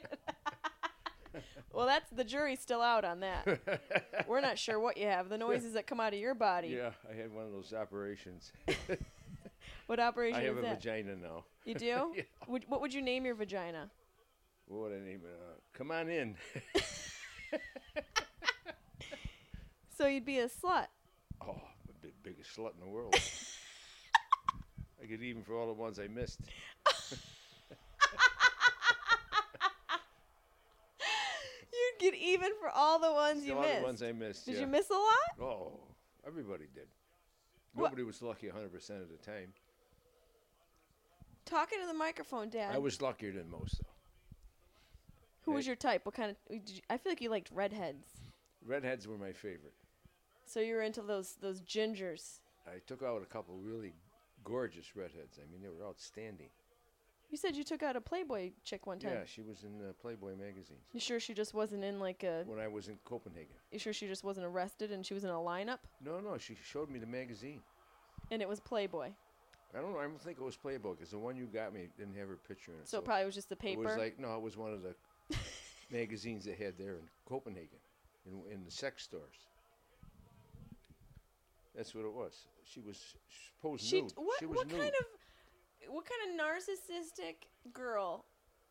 S2: Well, that's the jury's still out on that. We're not sure what you have. The noises that come out of your body.
S4: Yeah, I had one of those operations.
S2: What operation
S4: I have
S2: is
S4: a
S2: that?
S4: vagina now.
S2: You do?
S4: Yeah.
S2: would, what would you name your vagina?
S4: What I name? Uh, come on in.
S2: So you'd be a slut.
S4: Oh, the big, biggest slut in the world. I get even for all the ones I missed.
S2: You'd get even for all the ones you
S4: all
S2: missed.
S4: the ones I missed.
S2: Did
S4: yeah.
S2: you miss a lot?
S4: Oh, everybody did.
S2: What-
S4: Nobody was lucky 100% of the time.
S2: Talking to the microphone, Dad.
S4: I was luckier than most, though.
S2: Who was your type? What kind of? Did you, I feel like you liked redheads.
S4: Redheads were my favorite.
S2: So you were into those those gingers.
S4: I took out a couple really gorgeous redheads. I mean, they were outstanding.
S2: You said you took out a Playboy chick one time.
S4: Yeah, she was in uh, Playboy magazines
S2: You sure she just wasn't in like a?
S4: when I was in Copenhagen.
S2: You sure she just wasn't arrested and she was in a lineup
S4: No, no, she showed me the magazine.
S2: and it was Playboy.
S4: I don't know. I don't think it was Playboy because the one you got me didn't have her picture in it.
S2: So it probably was just the paper.
S4: It was like no, it was one of the magazines they had there in Copenhagen, in in the sex stores. That's what it was. She was supposed
S2: she
S4: nude.
S2: what
S4: she was
S2: what
S4: nude.
S2: kind of what kind of narcissistic girl?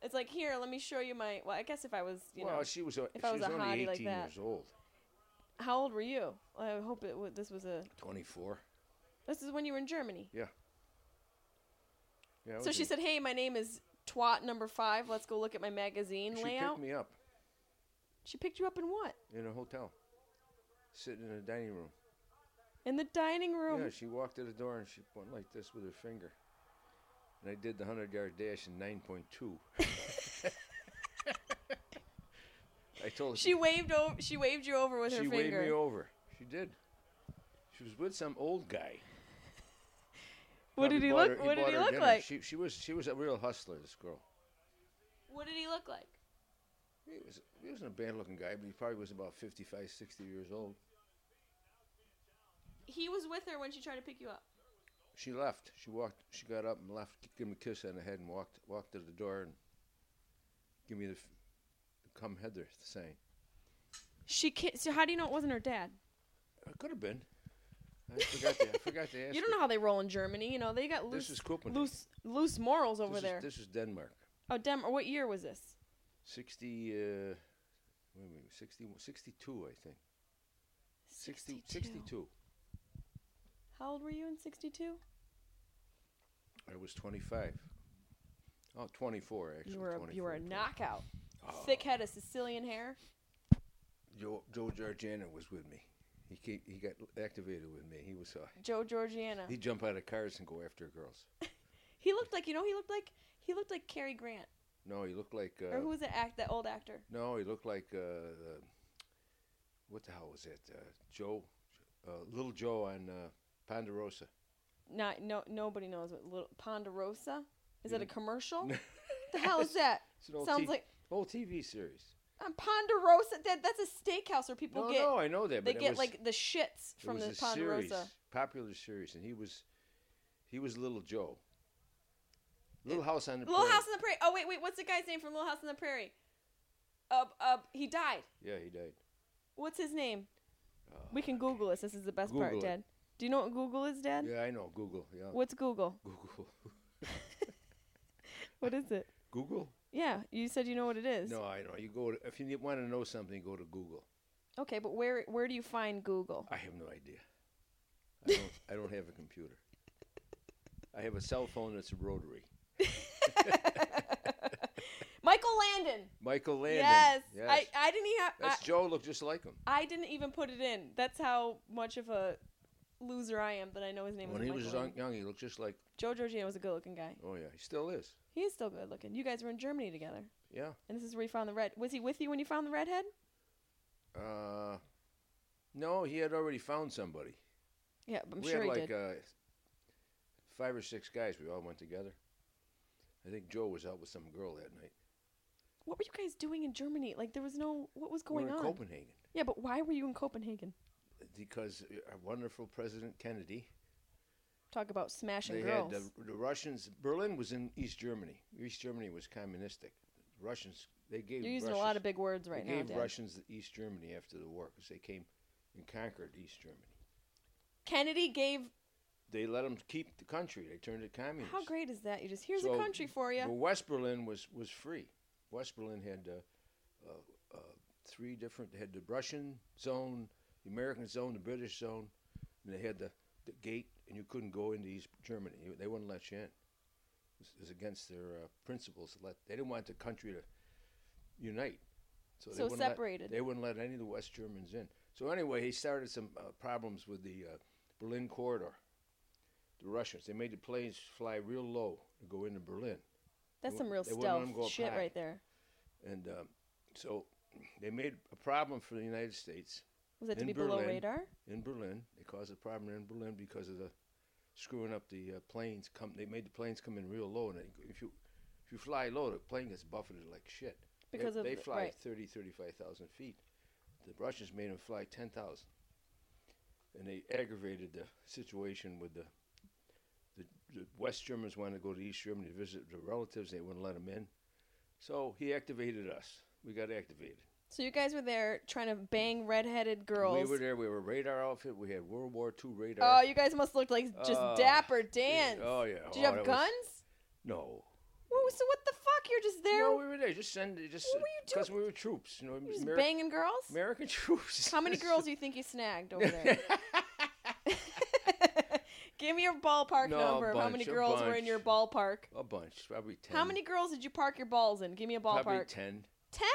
S2: It's like here, let me show you my. Well, I guess if I was, you
S4: well,
S2: know,
S4: she was. a-
S2: if
S4: she
S2: I was
S4: was
S2: a
S4: only
S2: hottie
S4: 18
S2: like that.
S4: years old.
S2: how old were you? I hope it. This was a.
S4: 24.
S2: This is when you were in Germany.
S4: Yeah. Yeah.
S2: So she
S4: in-
S2: said, "Hey, my name is Twat number five. Let's go look at my magazine
S4: She
S2: layout."
S4: picked me up
S2: She picked you up in what?
S4: in a hotel, sitting in a dining room.
S2: In the dining room.
S4: Yeah, she walked to the door and she went like this with her finger. And I did the 100 yard dash in 9.2. I told her
S2: She waved over. She waved you over with her
S4: she
S2: finger.
S4: waved me over. She did. She was with some old guy.
S2: What did he look?
S4: her-
S2: what did he look
S4: dinner.
S2: like?
S4: She, she was she was a real hustler. This girl.
S2: What did he look like?
S4: He was he wasn't a bad looking guy, but he probably was about 55, 60 years old.
S2: He was with her when she tried to pick you up.
S4: She left. She walked. She got up and left. Gave him a kiss on the head and walked walked to the door and give me the, f- the come hither saying.
S2: She ki- So how do you know it wasn't her dad?
S4: It could have been. I forgot to, I forgot to ask
S2: You don't know how they roll in Germany. You know they got loose,
S4: This is Copenhagen.
S2: loose, loose morals over
S4: this
S2: there.
S4: Is, this is Denmark.
S2: oh, Dem. Or what year was this?
S4: 60, uh, wait a minute, 60, 62, I think. 60, 62.
S2: How old were you in 62?
S4: I was 25. Oh, 24, actually.
S2: You were a,
S4: 24,
S2: you were a
S4: 20.
S2: knockout. Thick head of Sicilian hair.
S4: Joe, Joe Giorgiano was with me. He came, he got activated with me. He was uh,
S2: Joe Georgiana.
S4: he'd jump out of cars and go after girls.
S2: He looked like you know he looked like he looked like Cary Grant
S4: No, he looked like uh,
S2: or who was that act that old actor?
S4: no, he looked like uh, uh, what the hell was it? Uh, Joe, uh, little Joe on uh, Ponderosa.
S2: Not no nobody knows what little Ponderosa. Is
S4: You
S2: that a commercial? the hell is that?
S4: It's an old
S2: Sounds
S4: t-
S2: like
S4: old TV series.
S2: Um, Ponderosa. That that's a steakhouse where people
S4: No,
S2: get
S4: no, I know that.
S2: they get
S4: was,
S2: like the shits
S4: it
S2: from
S4: was
S2: the
S4: a
S2: Ponderosa.
S4: series, popular series, and he was he was little Joe. Little House on the
S2: Little
S4: Prairie.
S2: House on the Prairie. Oh wait, wait, what's the guy's name from Little House on the Prairie? Uh, uh, he died.
S4: Yeah, he died.
S2: What's his name?
S4: Uh,
S2: we can Google this. This is the best part,
S4: Google it.
S2: Dad. Do you know what Google is, Dad?
S4: Yeah, I know. Google. Yeah.
S2: What's Google?
S4: Google.
S2: What is it?
S4: Google?
S2: Yeah, you said you know what it is.
S4: No, I know. You go to, if you want to know something, go to Google.
S2: Okay, but where where do you find Google?
S4: I have no idea. I don't. I don't have a computer. I have a cell phone that's a rotary.
S2: Michael Landon.
S4: Michael Landon.
S2: Yes.
S4: Yes.
S2: I I didn't even
S4: that's
S2: I,
S4: Joe. Looked just like him.
S2: I didn't even put it in. That's how much of a loser I am that I know his name.
S4: When he was young, young, he looked just like.
S2: Joe Giorgino was a good-looking guy.
S4: Oh yeah, he still is.
S2: He is still good looking. You guys were in Germany together,
S4: Yeah.
S2: and this is where you found the red. Was he with you when you found the redhead?
S4: Uh, no, he had already found somebody.
S2: Yeah, I'm
S4: we
S2: sure
S4: had
S2: he
S4: like
S2: did.
S4: uh, five or six guys. We all went together. I think Joe was out with some girl that night.
S2: What were you guys doing in Germany? Like there was no what was
S4: we
S2: going
S4: were in
S2: on?
S4: Copenhagen
S2: Yeah, but why were you in Copenhagen?
S4: Because our wonderful President Kennedy.
S2: Talk about smashing
S4: They
S2: girls.
S4: had the, the Russians. Berlin was in East Germany. East Germany was communistic. The Russians they gave.
S2: You're using
S4: Russians,
S2: a lot of big words right
S4: they
S2: now,
S4: gave
S2: Dad.
S4: Russians East Germany after the war because they came and conquered East Germany.
S2: Kennedy gave.
S4: They let them keep the country. They turned it communist.
S2: How great is that? You just here's
S4: So,
S2: a country for you.
S4: Well, West Berlin was was free. West Berlin had uh, uh, uh, three different. They had the Russian zone, the American zone, the British zone, and they had the, the gate, and you couldn't go into East Germany. They wouldn't let you in. It was, it was against their uh, principles. to Let they didn't want the country to unite. they
S2: So
S4: wouldn't let-
S2: separated.
S4: they wouldn't let any of the West Germans in. So anyway, he started some uh, problems with the uh, Berlin corridor. The Russians they made the planes fly real low to go into Berlin.
S2: That's
S4: they
S2: some real
S4: wouldn't let 'em go
S2: stealth shit right there.
S4: And um, so they made a problem for the United States
S2: Was it to be below
S4: Berlin.
S2: radar?
S4: in Berlin. They caused a problem in Berlin because of the screwing up the uh, planes. Come, they made the planes come in real low, and they, if you if you fly low, the plane gets buffeted like shit. They-
S2: Because of
S4: they, fly
S2: right.
S4: 30, 35,000 feet. The Russians made them fly 10,000, and they aggravated the situation with the. The, the West Germans wanted to go to East Germany to visit their relatives. They wouldn't let them in. So he activated us. We got activated.
S2: So you guys were there trying to bang mm. redheaded girls.
S4: We were there. We were radar outfit. We had World War II radar.
S2: Oh, you guys must look like oh, just
S4: Oh,
S2: dapper Dan.
S4: Oh yeah.
S2: Oh, did you
S4: Oh,
S2: have
S4: that was-
S2: guns?
S4: No.
S2: Whoa, so what the fuck? You're just there
S4: No, we were there. Just send. Just
S2: you
S4: because we were troops. You know,
S2: just
S4: Ameri-
S2: banging girls?
S4: American troops.
S2: How many girls do you think you snagged over there? Give me your ballpark
S4: No,
S2: number of how many girls were in your ballpark.
S4: A bunch, probably ten.
S2: How many girls did you park your balls in? Give me a ballpark.
S4: Probably ten.
S2: Ten?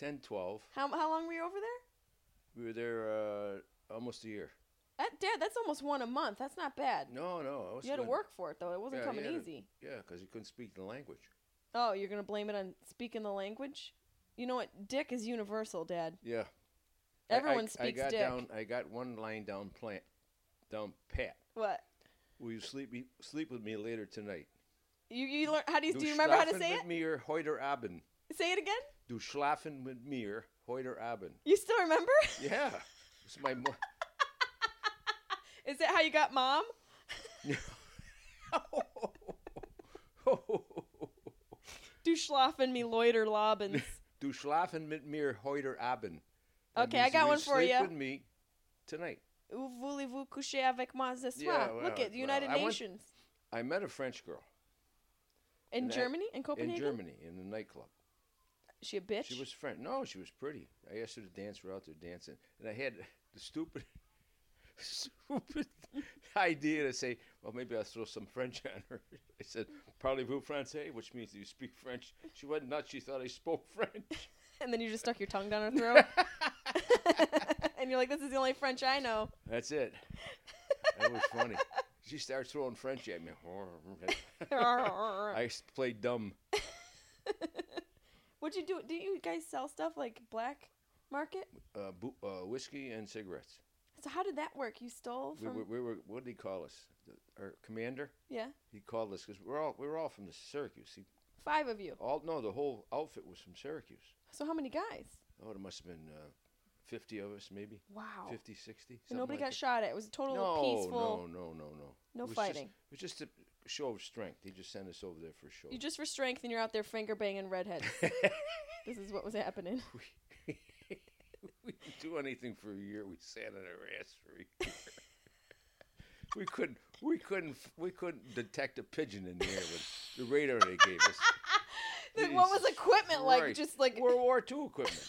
S4: 10, 12.
S2: How how long were you over there?
S4: We were there uh, almost a year.
S2: That, Dad, that's almost one a month. That's not bad.
S4: No, no. I was
S2: you had to work for it though. It wasn't
S4: Yeah,
S2: coming
S4: had to-
S2: easy.
S4: Yeah, because you couldn't speak the language.
S2: Oh, you're gonna blame it on speaking the language? You know what? Dick is universal, Dad.
S4: Yeah.
S2: Everyone
S4: I,
S2: speaks
S4: I got
S2: dick.
S4: down. I got one line down plant, down pat.
S2: What?
S4: Will you sleep me, sleep with me later tonight?
S2: You you learn how do you do you remember how to say
S4: mit
S2: it?
S4: mir heute Abend.
S2: Say it again.
S4: Du schlafen mit mir heute Abend.
S2: You still remember?
S4: Yeah. It's my mo-
S2: Is that how you got mom? Du schlafen me loiter lobens.
S4: Du schlafen mit mir heute Abend.
S2: Okay, I got one for
S4: sleep
S2: you.
S4: with me tonight.
S2: Où voulez-vous coucher avec moi ce soir?
S4: Yeah, well,
S2: Look at the
S4: well,
S2: United
S4: I went-
S2: Nations.
S4: I met a French girl
S2: In Germany? In Copenhagen?
S4: in Germany in a nightclub.
S2: She a bitch?
S4: She was French. No, she was pretty. I asked her to dance. We're out there dancing, and I had the stupid, stupid idea to say, "Well, maybe I'll throw some French on her." I said, "Parlez-vous français?" Which means, "Do you speak French?" She went nuts. She thought I spoke French.
S2: and then you just stuck your tongue down her throat. and you're like, this is the only French I know.
S4: That's it. That was funny. She starts throwing French at me. I played dumb.
S2: What'd you do? Do you guys sell stuff like black market?
S4: Uh, bu- uh, whiskey and cigarettes.
S2: So how did that work? You stole
S4: We
S2: from
S4: were, we were. What did he call us? The, our commander.
S2: yeah,
S4: He called us because we're all we were all from the Syracuse. He,
S2: five of you.
S4: all no, the whole outfit was from Syracuse.
S2: So how many guys?
S4: Oh, there must have been uh, 50 of us, maybe.
S2: Wow.
S4: 50, 60.
S2: And nobody
S4: like
S2: got
S4: that.
S2: shot at. It was a total
S4: No,
S2: peaceful.
S4: no, no, no, no.
S2: No
S4: It
S2: fighting.
S4: Just, it was just a show of strength. He just sent us over there for show.
S2: You just for strength, and you're out there finger banging redheads. this is what was happening.
S4: we didn't do anything for a year. We sat on our ass for a year. we couldn't. We couldn't. We couldn't detect a pigeon in the air with the radar they gave us.
S2: Then what was equipment like? Just like
S4: World War II equipment.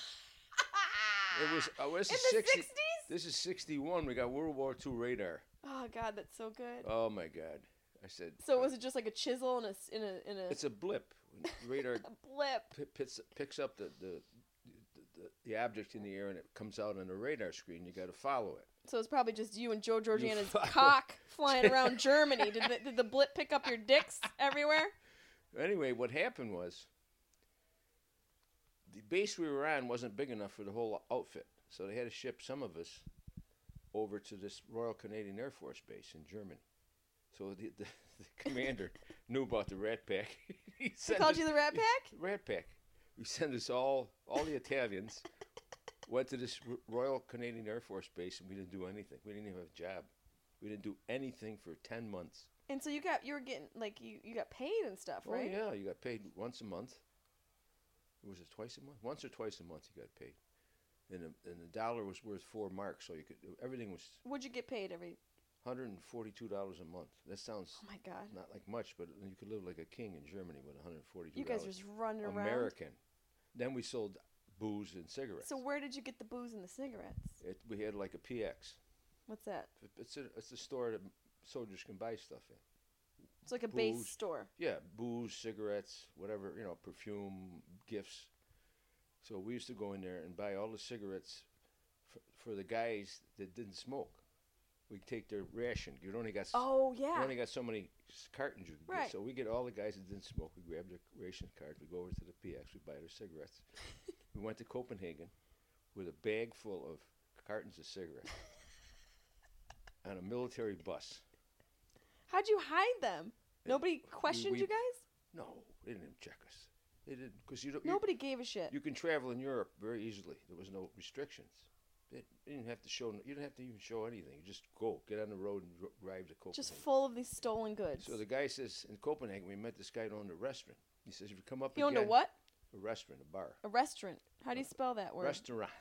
S4: It was. Oh, this
S2: in
S4: is
S2: the
S4: 60,
S2: 60s?
S4: This is '61. We got World War II radar.
S2: Oh god, that's so good.
S4: Oh my God! I said.
S2: So was uh, it just like a chisel in a in a in a,
S4: It's a blip. Radar
S2: a blip?
S4: pi- picks, picks up the the, the the the object in the air and it comes out on the radar screen. You got to follow it.
S2: So it's probably just you and Joe Georgiana's cock flying around Germany. Did the, did the blip pick up your dicks everywhere?
S4: Anyway, what happened was the base we were on wasn't big enough for the whole outfit, so they had to ship some of us over to this Royal Canadian Air Force base in Germany. So the, the, the commander knew about the Rat Pack. he sent
S2: called
S4: us-
S2: you the Rat Pack.
S4: Rat Pack. We sent us all, all the Italians, went to this Royal Canadian Air Force base, and we didn't do anything. We didn't even have a job. We didn't do anything for ten months.
S2: And so you got you were getting like you you got paid and stuff, right?
S4: Oh
S2: right?
S4: yeah, you got paid once a month. Was it twice a month? Once or twice a month you got paid, and the, and the dollar was worth four marks, so you could everything was
S2: Would you get paid every?
S4: Hundred and forty-two dollars a month. That sounds
S2: Oh my god!
S4: not like much, but you could live like a king in Germany with one hundred and forty-two.
S2: You guys just running around.
S4: American. Then we sold booze and cigarettes.
S2: So where did you get the booze and the cigarettes?
S4: it, we had like a PX.
S2: What's that?
S4: It's a it's a store that soldiers can buy stuff in.
S2: It's like a base store.
S4: Yeah, booze, cigarettes, whatever, you know, perfume, gifts. So we used to go in there and buy all the cigarettes for, for the guys that didn't smoke. We'd take their ration. You only got s-
S2: Oh
S4: you
S2: yeah.
S4: only got so many s- cartons you could
S2: Right.
S4: get. So we get all the guys that didn't smoke. We grab their ration cards. We go over to the PX. We buy their cigarettes. we went to Copenhagen with a bag full of cartons of cigarettes on a military bus.
S2: How'd you hide them? Nobody questioned
S4: we-
S2: you guys.
S4: No, they didn't even check us. They didn't because you don't. you-
S2: Nobody gave a shit.
S4: You can travel in Europe very easily. There was no restrictions. They, you didn't have to show. You didn't have to even show anything. You just go, get on the road, and dr- drive to Copenhagen.
S2: Just full of these stolen goods.
S4: So the guy says in Copenhagen, we met this guy who owned a restaurant. He says, if you come up
S2: he owned a what?
S4: A restaurant, a bar,
S2: A restaurant. How do you spell that word?
S4: restaurant.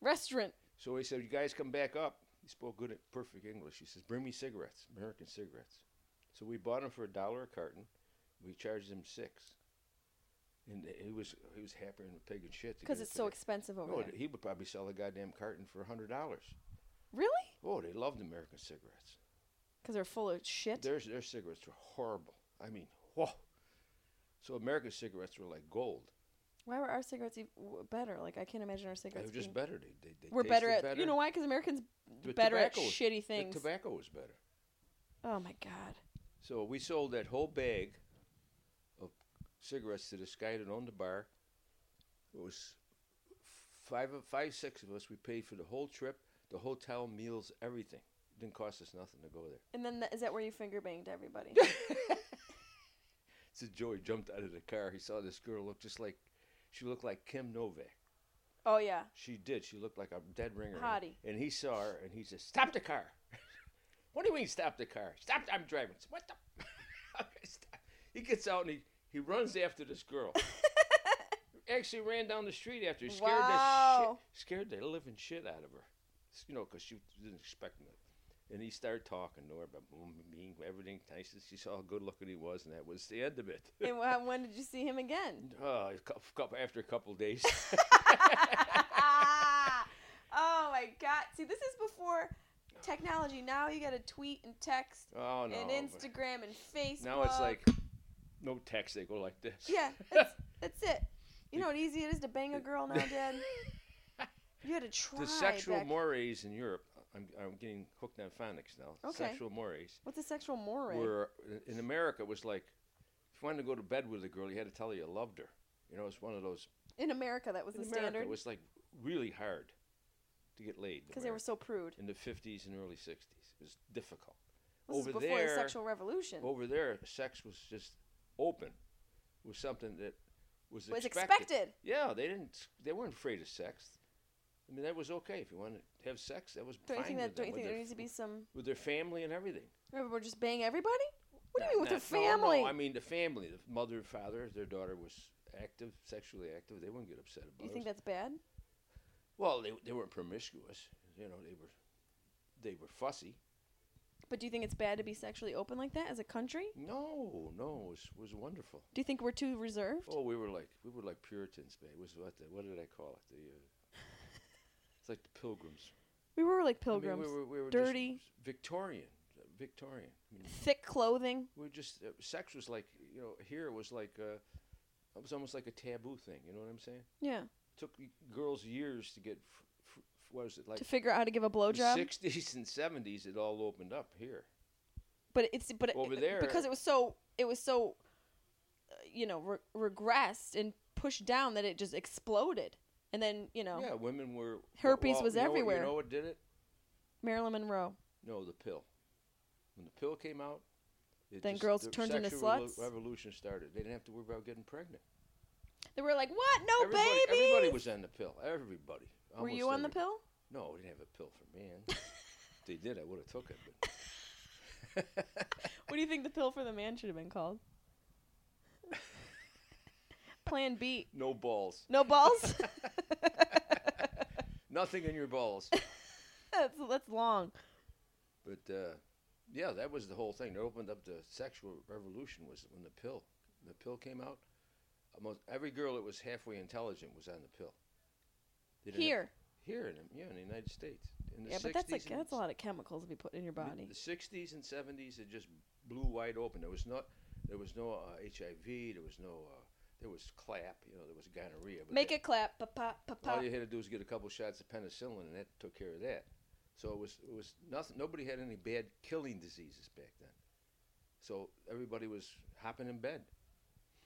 S2: Restaurant.
S4: So he said, you guys come back up. He spoke good, perfect English. He says, bring me cigarettes, American cigarettes. So we bought them for a dollar a carton. We charged him six. And he was he was happier than a pig and shit.
S2: Because it's
S4: it
S2: so expensive over
S4: No,
S2: there.
S4: he would probably sell a goddamn carton for a hundred dollars.
S2: Really?
S4: Oh, they loved American cigarettes.
S2: Because they're full of shit.
S4: Their their cigarettes were horrible. I mean, whoa. So American cigarettes were like gold.
S2: Why were our cigarettes ev- w- better? Like I can't imagine our cigarettes.
S4: They were just better. They, they, they
S2: We're better at. You know why? Because Americans
S4: The
S2: better at
S4: was-
S2: shitty things.
S4: The tobacco was better.
S2: oh my god.
S4: So we sold that whole bag cigarettes to this guy that owned the bar. It was five, of five, six of us. We paid for the whole trip, the hotel, meals, everything. didn't cost us nothing to go there.
S2: And then th- is that where you finger banged everybody?
S4: So Joey jumped out of the car. He saw this girl look just like, she looked like Kim Novak.
S2: oh yeah.
S4: She did. She looked like a dead ringer.
S2: Hottie.
S4: And he saw her and he said, "Stop the car." what do you mean, stop the car? Stop! I'm driving. What the? He gets out and he, he runs after this girl. Actually, ran down the street after. He scared the
S2: Wow.
S4: shit, scared the living shit out of her. You know, because she didn't expect him. And he started talking to her about being everything nice. And she saw how good looking he was, and that was the end of it.
S2: And when did you see him again?
S4: Uh, a cou- cou- after a couple of days.
S2: oh my god. See, this is before technology. Now you got to tweet and text
S4: oh no!
S2: and Instagram and Facebook.
S4: Now it's like no text. They go like this.
S2: Yeah, that's, that's it. You know what easy it is to bang a girl now, Dad? You had to try.
S4: the sexual
S2: back-
S4: mores in Europe. I'm, I'm getting hooked on phonics now.
S2: Okay.
S4: Sexual mores.
S2: What's a sexual moray?
S4: Were in America it was like if you wanted to go to bed with a girl, you had to tell her you loved her. You know, it's one of those.
S2: In America, that was
S4: In
S2: the
S4: America,
S2: standard
S4: it was like really hard to get laid.
S2: because they were so prude.
S4: in the 50s and early 60s. It was difficult.
S2: This
S4: over
S2: is before
S4: there,
S2: the sexual revolution.
S4: over there, sex was just open. Was something that was,
S2: was
S4: expected.
S2: expected.
S4: Yeah, they didn't. They weren't afraid of sex. I mean, that was okay if you wanted to have sex. That was
S2: Don't you think that? Don't you think there needs to be some?
S4: with their family and everything.
S2: We're just bang everybody. What do you mean with their
S4: not- no,
S2: family?
S4: No, I mean the family, the mother, father, their daughter was active, sexually active. They wouldn't get upset about
S2: you think that's bad?
S4: Well, they they weren't promiscuous. You know, they were they were fussy.
S2: But do you think it's bad to be sexually open like that as a country?
S4: No, no, it was was wonderful.
S2: Do you think we're too reserved?
S4: Oh, we were like we were like Puritans, man. It was what the, what did I call it? The uh, it's like the Pilgrims.
S2: We were like
S4: I mean,
S2: pilgrims.
S4: we were, we were
S2: dirty.
S4: Victorian, uh, Victorian. I mean,
S2: Thick clothing.
S4: we were just uh, sex was like you know here was like uh, it was almost like a taboo thing. You know what I'm saying?
S2: Yeah.
S4: took girls years to get. F- f- what was it like?
S2: to figure out how to give a blowjob.
S4: 60s and 70s, it all opened up here.
S2: But it's but it-
S4: Over there-
S2: because it was so it was so uh, you know re- regressed and pushed down that it just exploded. And then you know
S4: Yeah, women were.
S2: Herpes
S4: well,
S2: was
S4: you know what-
S2: everywhere.
S4: you know what did it?
S2: Marilyn Monroe.
S4: No, the pill. When the pill came out, it
S2: Then girls
S4: the
S2: turned into sluts?
S4: Revolution started. They didn't have to worry about getting pregnant.
S2: They were like, "What? No
S4: everybody,
S2: babies."
S4: everybody was on the pill. Everybody.
S2: Were you on the pill?
S4: No, we didn't have a pill for man. if they did, I would have took it. But
S2: What do you think the pill for the man should have been called? Plan B.
S4: no balls.
S2: No balls.
S4: Nothing in your balls.
S2: that's that's long.
S4: But uh, yeah, that was the whole thing. It opened up the sexual revolution was when the pill, the pill came out. Almost every girl that was halfway intelligent was on the pill. They didn't have-
S2: Here.
S4: here in yeah in the United States. In the
S2: Yeah, but that's like that's a lot of chemicals to be put in your body.
S4: The '60s and '70s, it just blew wide open. There was not, there was no uh, HIV. There was no, uh, there was clap. You know, there was gonorrhea. But
S2: Make
S4: that-
S2: it clap, pa pa pa
S4: All you had to do was get a couple shots of penicillin, and that took care of that. So it was, it was nothing. Nobody had any bad killing diseases back then. So everybody was hopping in bed.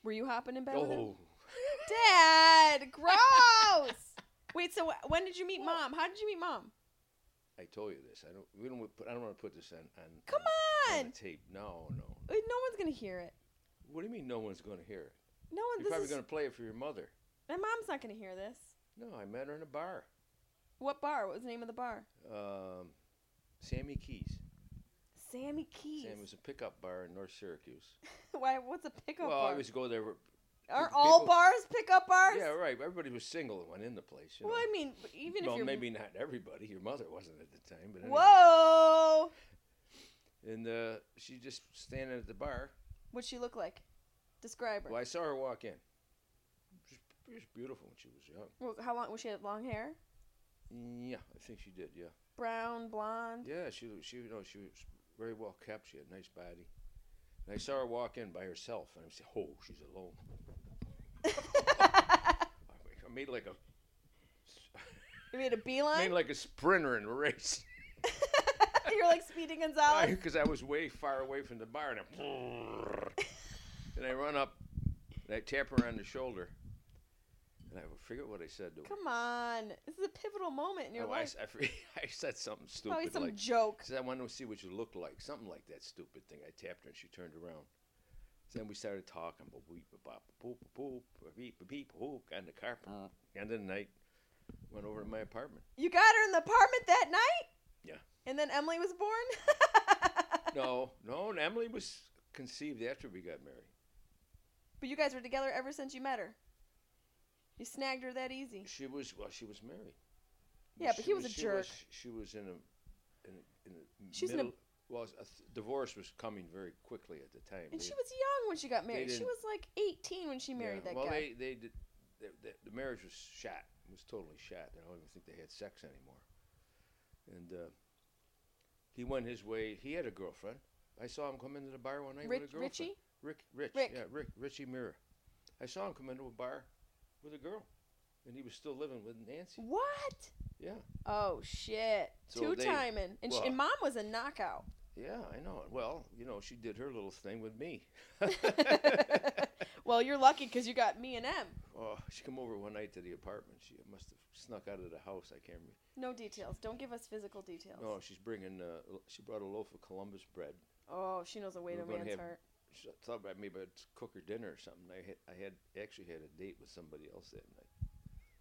S2: Were you hopping in bed?
S4: Oh,
S2: Dad, gross. Wait, so when did you meet mom? How did you meet mom?
S4: I told you this. I don't. We don't. Put, I don't want to put this on. on
S2: Come
S4: on,
S2: on.
S4: tape. No, no.
S2: Wait, no one's gonna hear it.
S4: What do you mean? No one's going to hear it.
S2: No one.
S4: You're probably
S2: is
S4: going to play it for your mother.
S2: my mom's not gonna hear this.
S4: No, I met her in a bar.
S2: What bar? What was the name of the bar?
S4: Um, Sammy Keys.
S2: Sammy Keys.
S4: Sam was a pickup bar in North Syracuse.
S2: Why? What's a pickup
S4: well,
S2: bar?
S4: I always go there.
S2: Are
S4: people-
S2: all bars pickup bars?
S4: Yeah, right. Everybody was single and went in the place. You
S2: Well,
S4: know.
S2: I mean, even
S4: well,
S2: if you're
S4: maybe not everybody. Your mother wasn't at the time, but anyway.
S2: Whoa!
S4: And uh, she just standing at the bar.
S2: What'd she look like? Describe her.
S4: Well, I saw her walk in. She was, beautiful when she was young.
S2: Well, how long was she? Have long hair?
S4: Yeah, I think she did. Yeah,
S2: Brown, blonde.
S4: yeah. She she you know she was very well kept. She had a nice body. And I saw her walk in by herself, and I said, "Oh, she's alone." I made like a
S2: You made a beeline.
S4: made like a sprinter in a race.
S2: You're like Speedy Gonzalez.
S4: because I was way far away from the bar, and I, and I run up, and I tap her on the shoulder, and I forget what I said to her.
S2: Come on, this is a pivotal moment in your
S4: Oh, I,
S2: life.
S4: I, forget- I said something stupid
S2: Probably some
S4: like,
S2: joke.
S4: said I wanted to see what you looked like, something like that stupid thing. I tapped her, and she turned around. So then we started talking, boop, boop, boop, boop, boop, boop, beep, beep, beep, boop, got in the car, uh-huh. end of the night, went over to my apartment.
S2: You got her in the apartment that night,
S4: Yeah.
S2: and then Emily was born.
S4: No, no, and Emily was conceived after we got married.
S2: But you guys were together ever since you met her. You snagged her that easy.
S4: She was well. She was married.
S2: Yeah, but he was a
S4: she
S2: jerk.
S4: she was in a in, the- in the
S2: She's in a-
S4: middle. Well, a th- divorce was coming very quickly at the time.
S2: And
S4: They-
S2: she was young when she got married. She was like 18 when she married
S4: yeah,
S2: that
S4: well,
S2: guy.
S4: they they did. They, they, the marriage was shot. It was totally shot. I don't even think they had sex anymore. And uh, he went his way. He had a girlfriend. I saw him come into the bar one night
S2: Rich,
S4: with a girlfriend.
S2: Richie?
S4: Rick, Rich,
S2: Rick.
S4: yeah, Rick, Richie Mirror. I saw him come into a bar with a girl, and he was still living with Nancy.
S2: What?
S4: Yeah,
S2: Oh shit!
S4: So
S2: Two
S4: they-
S2: timing, and, she,
S4: well-
S2: and mom was a knockout.
S4: Yeah, I know. Well, you know, she did her little thing with me.
S2: Well, you're lucky because you got me and M.
S4: oh, she come over one night to the apartment. She must have snuck out of the house. I can't remember.
S2: No details. Don't give us physical details.
S4: No, she's bringing. Uh, she brought a loaf of Columbus bread.
S2: Oh, she knows the weight
S4: We're
S2: of a
S4: gonna
S2: man's
S4: have-
S2: heart.
S4: She thought about maybe I'd cook her dinner or something. I had, I had actually had a date with somebody else that night,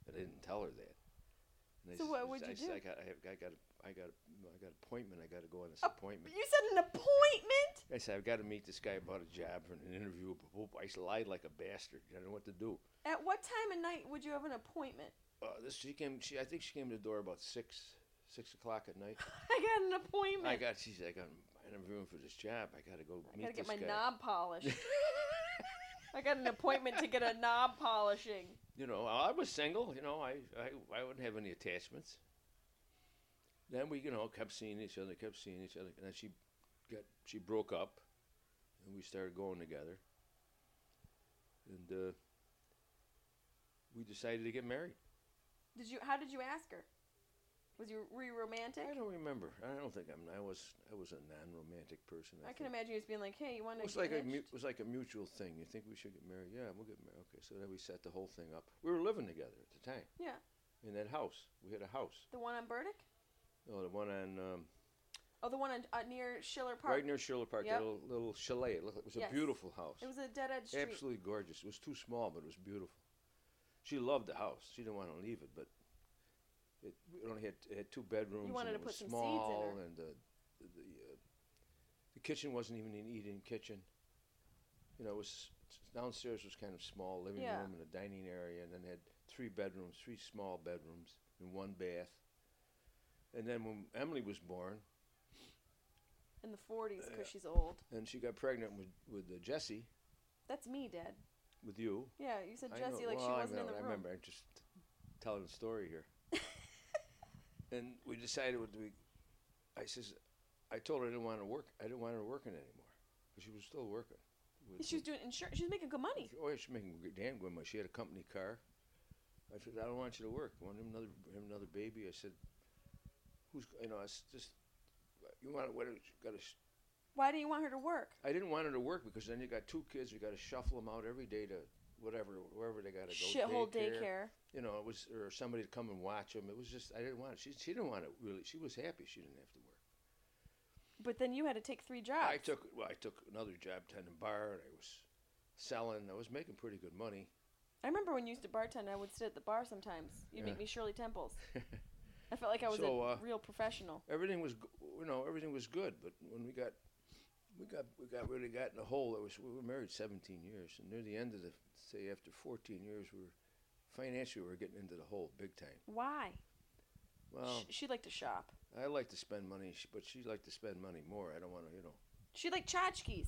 S4: but I didn't tell her that. And I
S2: So
S4: s-
S2: what would you
S4: I s-
S2: do?
S4: I got, I, have, I got, a, I got, a, I got an appointment. I got to go on this
S2: Oh,
S4: appointment.
S2: You said an appointment.
S4: I said I've got to meet this guy about a job for an interview. I lied like a bastard. I didn't know what to do.
S2: At what time of night would you have an appointment?
S4: Uh, this she came. She I think she came to the door about six, six o'clock at night.
S2: I got an appointment.
S4: I got. She said I got. I'm interviewing for this job. I got to go
S2: I
S4: meet
S2: gotta get
S4: this
S2: my
S4: guy.
S2: knob polished. I got an appointment to get a knob polishing.
S4: you know, I was single. You know, I, I, I wouldn't have any attachments. Then we, you know, kept seeing each other, kept seeing each other, and then she got, she broke up, and we started going together, and uh, we decided to get married.
S2: Did you? How did you ask her? Was you were you romantic?
S4: I don't remember. I don't think I'm. I was. I was a non-romantic person. I,
S2: I can imagine you just being like, "Hey, you want
S4: It
S2: to
S4: was
S2: get
S4: like a mu- it was like a mutual thing. You think we should get married? Yeah, we'll get married. Okay, so then we set the whole thing up. We were living together at the time
S2: Yeah,
S4: in that house. We had a house.
S2: the one on Burdick.
S4: No, the one on um,
S2: Oh, the one on, uh, near Schiller Park.
S4: right near Schiller Park.
S2: Yep.
S4: That little, little chalet. It, looked, it was
S2: Yes.
S4: a beautiful house.
S2: It was a dead end street.
S4: absolutely gorgeous. It was too small, but it was beautiful. She loved the house. She didn't want to leave it, but it, it only had it had two bedrooms.
S2: wanted
S4: and
S2: to
S4: it was
S2: put some seeds in
S4: small,
S2: her.
S4: and the the the, uh, the kitchen wasn't even an eating kitchen. You know, it was downstairs was kind of small living
S2: Yeah.
S4: room and a dining area, and then had three bedrooms, three small bedrooms, and one bath. And then when Emily was born,
S2: in the 40s because
S4: Yeah.
S2: she's old.
S4: and she got pregnant with with uh, Jesse,
S2: That's me, Dad.
S4: with you.
S2: Yeah, you said
S4: I
S2: Jesse
S4: know-
S2: like
S4: well,
S2: she
S4: I
S2: wasn't in
S4: know,
S2: the
S4: I
S2: room.
S4: remember. I'm just telling the story here. and we decided what we. I says, I told her I didn't want to work. I didn't want her working anymore because she was still working. with-
S2: She was doing insurance. She was making good money.
S4: Oh, yeah, she's making good- damn good money. She had a company car. I said, I don't want you to work. I want him another him another baby. I said, who's you know? It's just you want what? Got to.
S2: Why do you want her to work?
S4: I didn't want her to work because then you got two kids. You got to shuffle them out every day to whatever wherever they got to go.
S2: Shithole daycare.
S4: you know, it was or somebody to come and watch them. It was just I didn't want it. She she didn't want it really. She was happy she didn't have to work.
S2: But then you had to take three jobs.
S4: I took well, I took another job tending bar, and I was selling. I was making pretty good money.
S2: I remember when you used to bartend, I would sit at the bar sometimes. You'd make me Shirley Temples. I felt like I was
S4: So,
S2: a
S4: uh,
S2: real professional.
S4: everything was you know everything was good, but when we got we got we got really got in a hole. It was we were married 17 years, and near the end of the say after 14 years, we were financially we were getting into the hole big time.
S2: Why?
S4: Well,
S2: Sh- she liked to shop.
S4: I like to spend money, but she liked to spend money more. I don't want to, you know.
S2: She liked tchotchkes.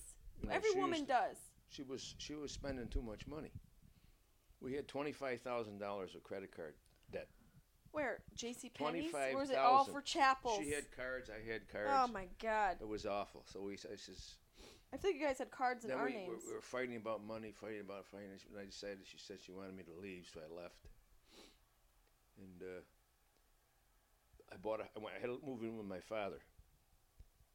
S2: Every woman
S4: to-
S2: does.
S4: she was she was spending too much money. We had twenty five thousand dollars of credit card.
S2: Where? J.C. Penney's? Or was it all for chapels?
S4: She had cards, I had cards.
S2: Oh my God!
S4: It was awful. So we I says
S2: I think you guys had cards in
S4: then
S2: our
S4: we,
S2: names.
S4: we, we were fighting about money, fighting about finance, and I decided she said she wanted me to leave, so I left. And uh, I bought a I went I had to move in with my father.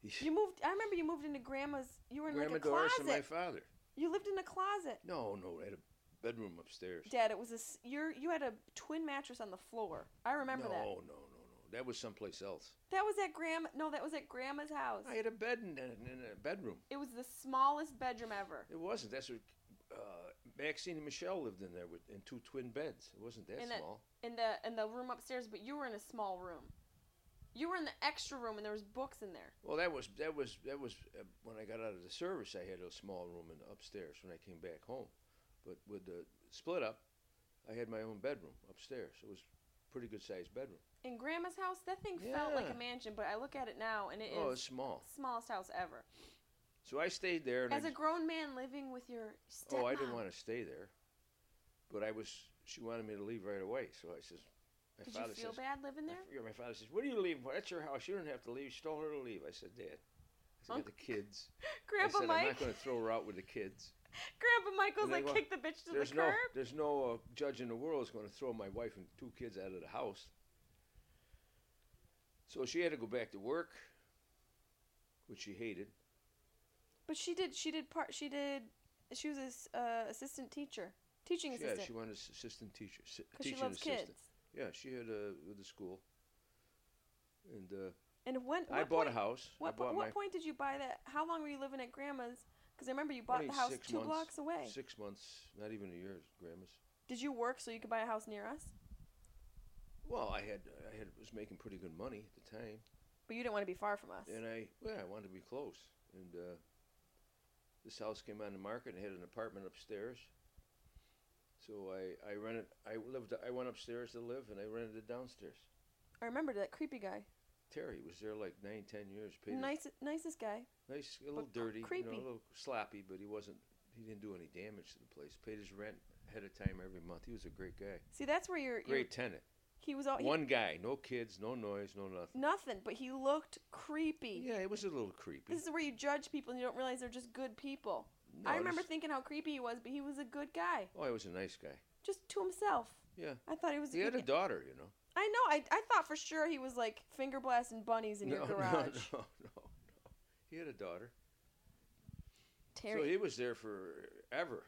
S4: He,
S2: You moved. I remember you moved into Grandma's. You were in
S4: Grandma
S2: like a
S4: Doris and my father.
S2: You lived in a closet.
S4: No, no, I had a bedroom upstairs.
S2: Dad, it was a You're, you had a twin mattress on the floor. I remember
S4: no,
S2: that.
S4: no, no, no. No. That was someplace else.
S2: That was at Grandma. No, that was at Grandma's house.
S4: I had a bed in, in, in a bedroom.
S2: It was the smallest bedroom ever.
S4: It wasn't. That's what uh, Maxine and Michelle lived in there with in two twin beds. It wasn't that
S2: In
S4: small.
S2: In the in the room upstairs, but you were in a small room. You were in the extra room, and there was books in there.
S4: Well, that was that was that was uh, when I got out of the service. I had a small room in upstairs when I came back home, but with the split up, I had my own bedroom upstairs. It was pretty good sized bedroom.
S2: in Grandma's house, that thing felt like a mansion, but I look at it now and it oh, is
S4: Oh, it's small.
S2: smallest house ever.
S4: So I stayed there. And
S2: As
S4: I,
S2: a grown man living with your stepmom.
S4: oh, I didn't want to stay there, but I was. She wanted me to leave right away. So I says, my
S2: Did
S4: father
S2: you feel
S4: says,
S2: bad living there?
S4: yeah, my father says, "What are you leaving for? That's your house. You don't have to leave." She told her to leave. I said, "Dad." I said, "I got the kids."
S2: Grandpa
S4: I said, "I'm not going to throw her out with the kids."
S2: Grandpa Michael's like
S4: go,
S2: kick the bitch to the
S4: no,
S2: curb.
S4: there's no uh, judge in the world is going to throw my wife and two kids out of the house. So she had to go back to work, which she hated.
S2: But she did. She did part. She did. She was this uh, assistant teacher, teaching
S4: Yeah,
S2: assistant,
S4: she wanted an assistant teacher. si-
S2: because she loves
S4: assistant.
S2: kids.
S4: Yeah, she had uh, with the school. And uh,
S2: And when
S4: I bought
S2: point,
S4: a house.
S2: What, po- what
S4: my
S2: point did you buy that? How long were you living at Grandma's? Because I remember you bought
S4: only
S2: the house
S4: six
S2: two
S4: months,
S2: blocks away.
S4: Six months, not even a year, grandma's.
S2: Did you work so you could buy a house near us?
S4: Well, I had I had was making pretty good money at the time.
S2: But you didn't want to be far from us.
S4: And I, well, I wanted to be close. And uh, this house came on the market and had an apartment upstairs. So I, I rented, I lived, I went upstairs to live and I rented it downstairs.
S2: I remember that creepy guy.
S4: Terry was there like nine, ten years. His-
S2: Nice, nicest guy.
S4: nice, a little
S2: but
S4: dirty, you
S2: creepy.
S4: know, a little sloppy, but he wasn't, he didn't do any damage to the place. Paid his rent ahead of time every month. He was a great guy.
S2: See, that's where you're. you're
S4: Great tenant.
S2: he was all. He,
S4: One guy, no kids, no noise, no nothing.
S2: nothing, but he looked creepy.
S4: Yeah, it was a little creepy.
S2: This is where you judge people and you don't realize they're just good people.
S4: No,
S2: I remember
S4: this-
S2: thinking how creepy he was, but he was a good guy,
S4: Oh, he was a nice guy.
S2: just to himself.
S4: Yeah.
S2: I thought he was.
S4: He had a
S2: good-
S4: daughter, you know.
S2: I know. I, I thought for sure he was like finger blasting bunnies in your garage.
S4: No, no, no, no. He had a daughter.
S2: Terry.
S4: So he was there forever.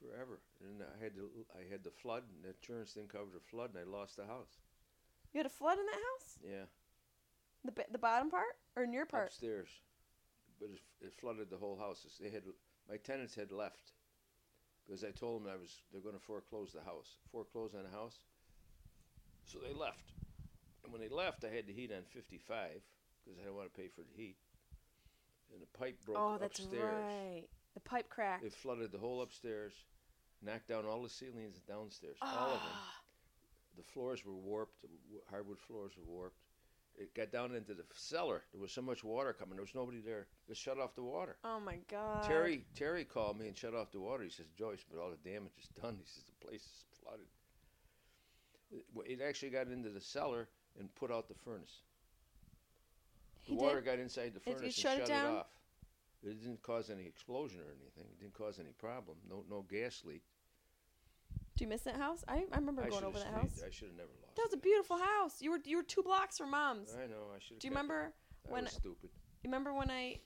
S4: Forever. And I had to I had the flood and the insurance didn't cover the flood and I lost the house.
S2: you had a flood in that house?
S4: Yeah.
S2: The ba- the bottom part or in your part?
S4: Upstairs. But it, it flooded the whole house. They had my tenants had left. Because I told them I was they're gonna foreclose the house. Foreclose on the house. So they left. And when they left I had the heat on fifty five because I didn't want to pay for the heat. And the pipe broke
S2: oh, that's
S4: upstairs.
S2: right. The pipe cracked.
S4: It flooded the whole upstairs, knocked down all the ceilings downstairs, all of them.
S2: Ah.
S4: The floors were warped, hardwood floors were warped. It got down into the cellar. There was so much water coming. There was nobody there. They shut off the water.
S2: Oh my god.
S4: Terry Terry called me and shut off the water. He says, Joyce, but all the damage is done. He says the place is flooded. It, actually got into the cellar and put out the furnace. The
S2: He
S4: water
S2: did?
S4: got inside the
S2: It- it
S4: furnace and
S2: shut
S4: shut
S2: it
S4: it, off. It didn't cause any explosion or anything. It didn't cause any problem. No no gas leak.
S2: Do you miss that house? I, I remember
S4: I
S2: going over that house.
S4: I should have never lost.
S2: That was a beautiful house. You were you were two blocks from mom's.
S4: I know. I should.
S2: Do you remember
S4: I
S2: when
S4: was stupid.
S2: you remember when I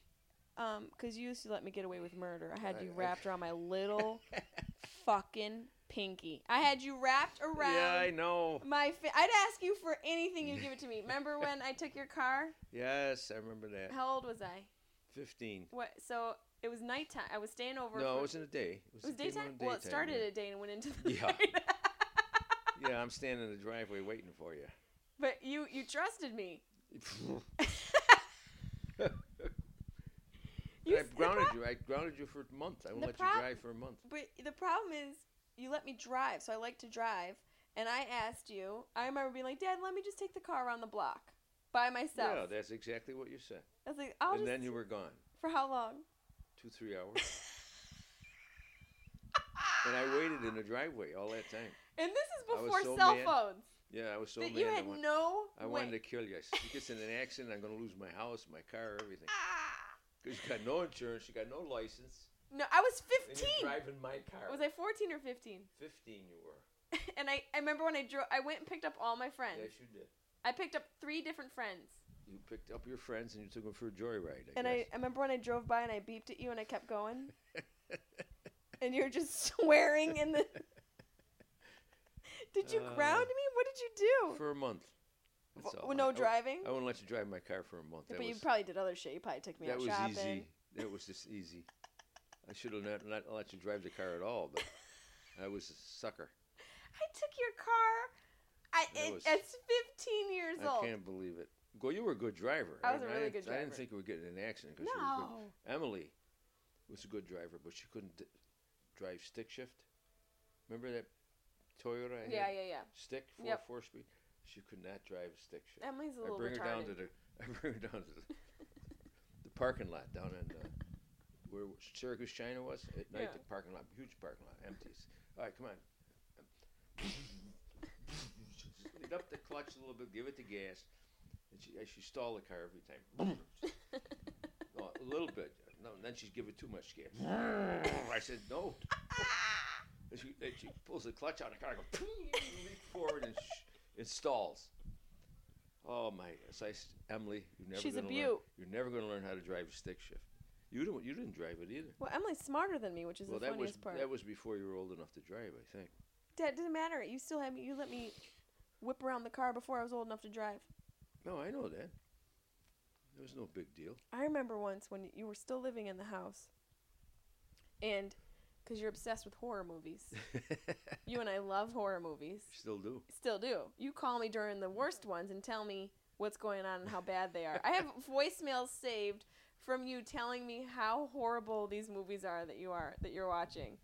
S2: um cuz you used to let me get away with murder. I had
S4: I-
S2: you
S4: I-
S2: wrapped around my little fucking pinky. I had you wrapped around
S4: Yeah, I know.
S2: my fi- I'd ask you for anything you'd give it to me. Remember when I took your car?
S4: Yes, I remember that.
S2: How old was I?
S4: Fifteen.
S2: What so it was nighttime. I was staying over
S4: No,
S2: for,
S4: it wasn't a day.
S2: it was
S4: it came
S2: daytime?
S4: on
S2: Well, it started
S4: yeah.
S2: at day and went into the
S4: Yeah.
S2: night.
S4: Yeah, I'm standing in the driveway waiting for you.
S2: but you you trusted me. You
S4: I grounded you. I grounded you for a month. I won't let
S2: prob-
S4: you drive for a month.
S2: But the problem is, you let me drive, so I like to drive. And I asked you. I remember being like, "Dad, let me just take the car around the block by myself."
S4: Yeah, that's exactly what you said.
S2: I was like, "I'll
S4: and
S2: just."
S4: then you were gone.
S2: for how long?
S4: Two, three hours. and I waited in the driveway all that time.
S2: And this is before
S4: so
S2: cell
S4: mad.
S2: phones.
S4: Yeah, I was so
S2: that
S4: mad.
S2: you
S4: I
S2: had
S4: want-
S2: no.
S4: I
S2: way.
S4: wanted to kill you. I gets in an accident, I'm going to lose my house, my car, everything. Because you got no insurance, you got no license,
S2: No, I was 15.
S4: you're driving my car.
S2: Was I 14 or 15?
S4: 15 you were.
S2: and I, I remember when I drove. I went and picked up all my friends.
S4: Yes, you did.
S2: I picked up three different friends.
S4: You picked up your friends and you took them for a joyride, I
S2: And I,
S4: guess.
S2: I remember when I drove by and I beeped at you and I kept going. and you're just swearing in the. did you
S4: Uh,
S2: ground me? What did you do?
S4: for a month. That's
S2: W-
S4: all.
S2: no
S4: I- I-
S2: driving?
S4: I, wouldn't let you drive my car for a month. That
S2: but you probably did other shit. You probably took me
S4: that
S2: out
S4: was
S2: shopping.
S4: easy. That was just easy. I should have not, not let you drive the car at all, but I was a sucker.
S2: I took your car. I it,
S4: was-
S2: it's 15 years
S4: I
S2: old.
S4: I can't believe it. Go, you were a good driver.
S2: I was a
S4: I
S2: really
S4: didn't-
S2: good
S4: I didn't think we were getting in an accident because you were good. Emily was a good driver, but she couldn't d- drive stick shift. Remember that Toyota? I
S2: Yeah,
S4: had?
S2: yeah, yeah.
S4: Stick four
S2: Yep.
S4: four speed. She could not drive a stick shift.
S2: Emily's a
S4: I
S2: little
S4: bring her down to the I bring her down to the, the parking lot down in uh, where Syracuse China was at night.
S2: Yeah.
S4: The parking lot, huge parking lot, empties. All right, come on. Lead up the clutch a little bit, give it the gas, and she uh, she stall the car every time. no, a little bit. No, and then she'd give it too much gas. I said no. And she, and she pulls the clutch out, and the car goes leap forward and sh- it stalls. Oh my! So I, Emily, you're never
S2: She's a
S4: gonna learn.
S2: beaut.
S4: You're never going to learn how to drive a stick shift. You don't. You didn't drive it either.
S2: Well, Emily's smarter than me, which is
S4: well,
S2: the
S4: that was
S2: funniest part.
S4: that was before you were old enough to drive, I think.
S2: Dad, didn't matter. You still had me. You let me whip around the car before I was old enough to drive.
S4: No, I know that. There was no big deal.
S2: I remember once when you were still living in the house, and because you're obsessed with horror movies, you and I love horror movies.
S4: Still do.
S2: Still do. You call me during the worst ones and tell me what's going on and how bad they are. I have voicemails saved from you telling me how horrible these movies are that you are that you're watching.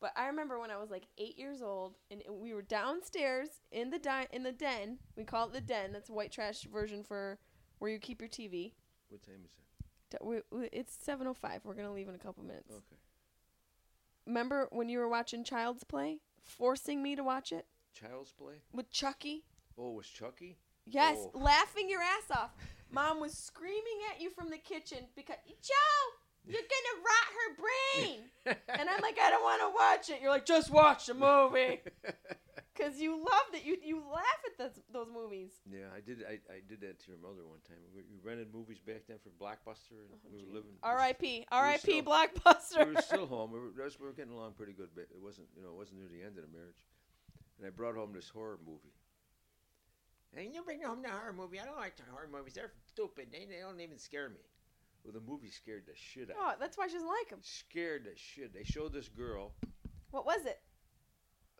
S2: But I remember when I was like eight years old, and we were downstairs in the di- in the den. We call it the den. That's white trash version for where you keep your TV.
S4: What time is it?
S2: D- We, we, it's seven oh five. We're gonna leave in a couple minutes.
S4: Okay.
S2: Remember when you were watching Child's Play, forcing me to watch it
S4: Child's Play.
S2: with Chucky?
S4: Oh, was Chucky?
S2: Yes,
S4: Oh.
S2: laughing your ass off. Mom was screaming at you from the kitchen because Joe, you're gonna rot her brain. and I'm like, I don't want to watch it. You're like, just watch the movie, cause you loved it. You you laugh at those those movies.
S4: Yeah, I did. I, I did that to your mother one time. We, we rented movies back then for Blockbuster, and oh, we were living.
S2: R.I.P. R.I.P.
S4: still-
S2: Blockbuster.
S4: we were still home. We were, that's- we were getting along pretty good, but it wasn't, you know, it wasn't near the end of the marriage. And I brought home this horror movie. And you bring home the horror movie. I don't like the horror movies. They're stupid. They, they don't even scare me. Well, the movie scared the shit out.
S2: oh,
S4: of me.
S2: that's why she doesn't like him.
S4: Scared the shit. They showed this girl.
S2: What was it?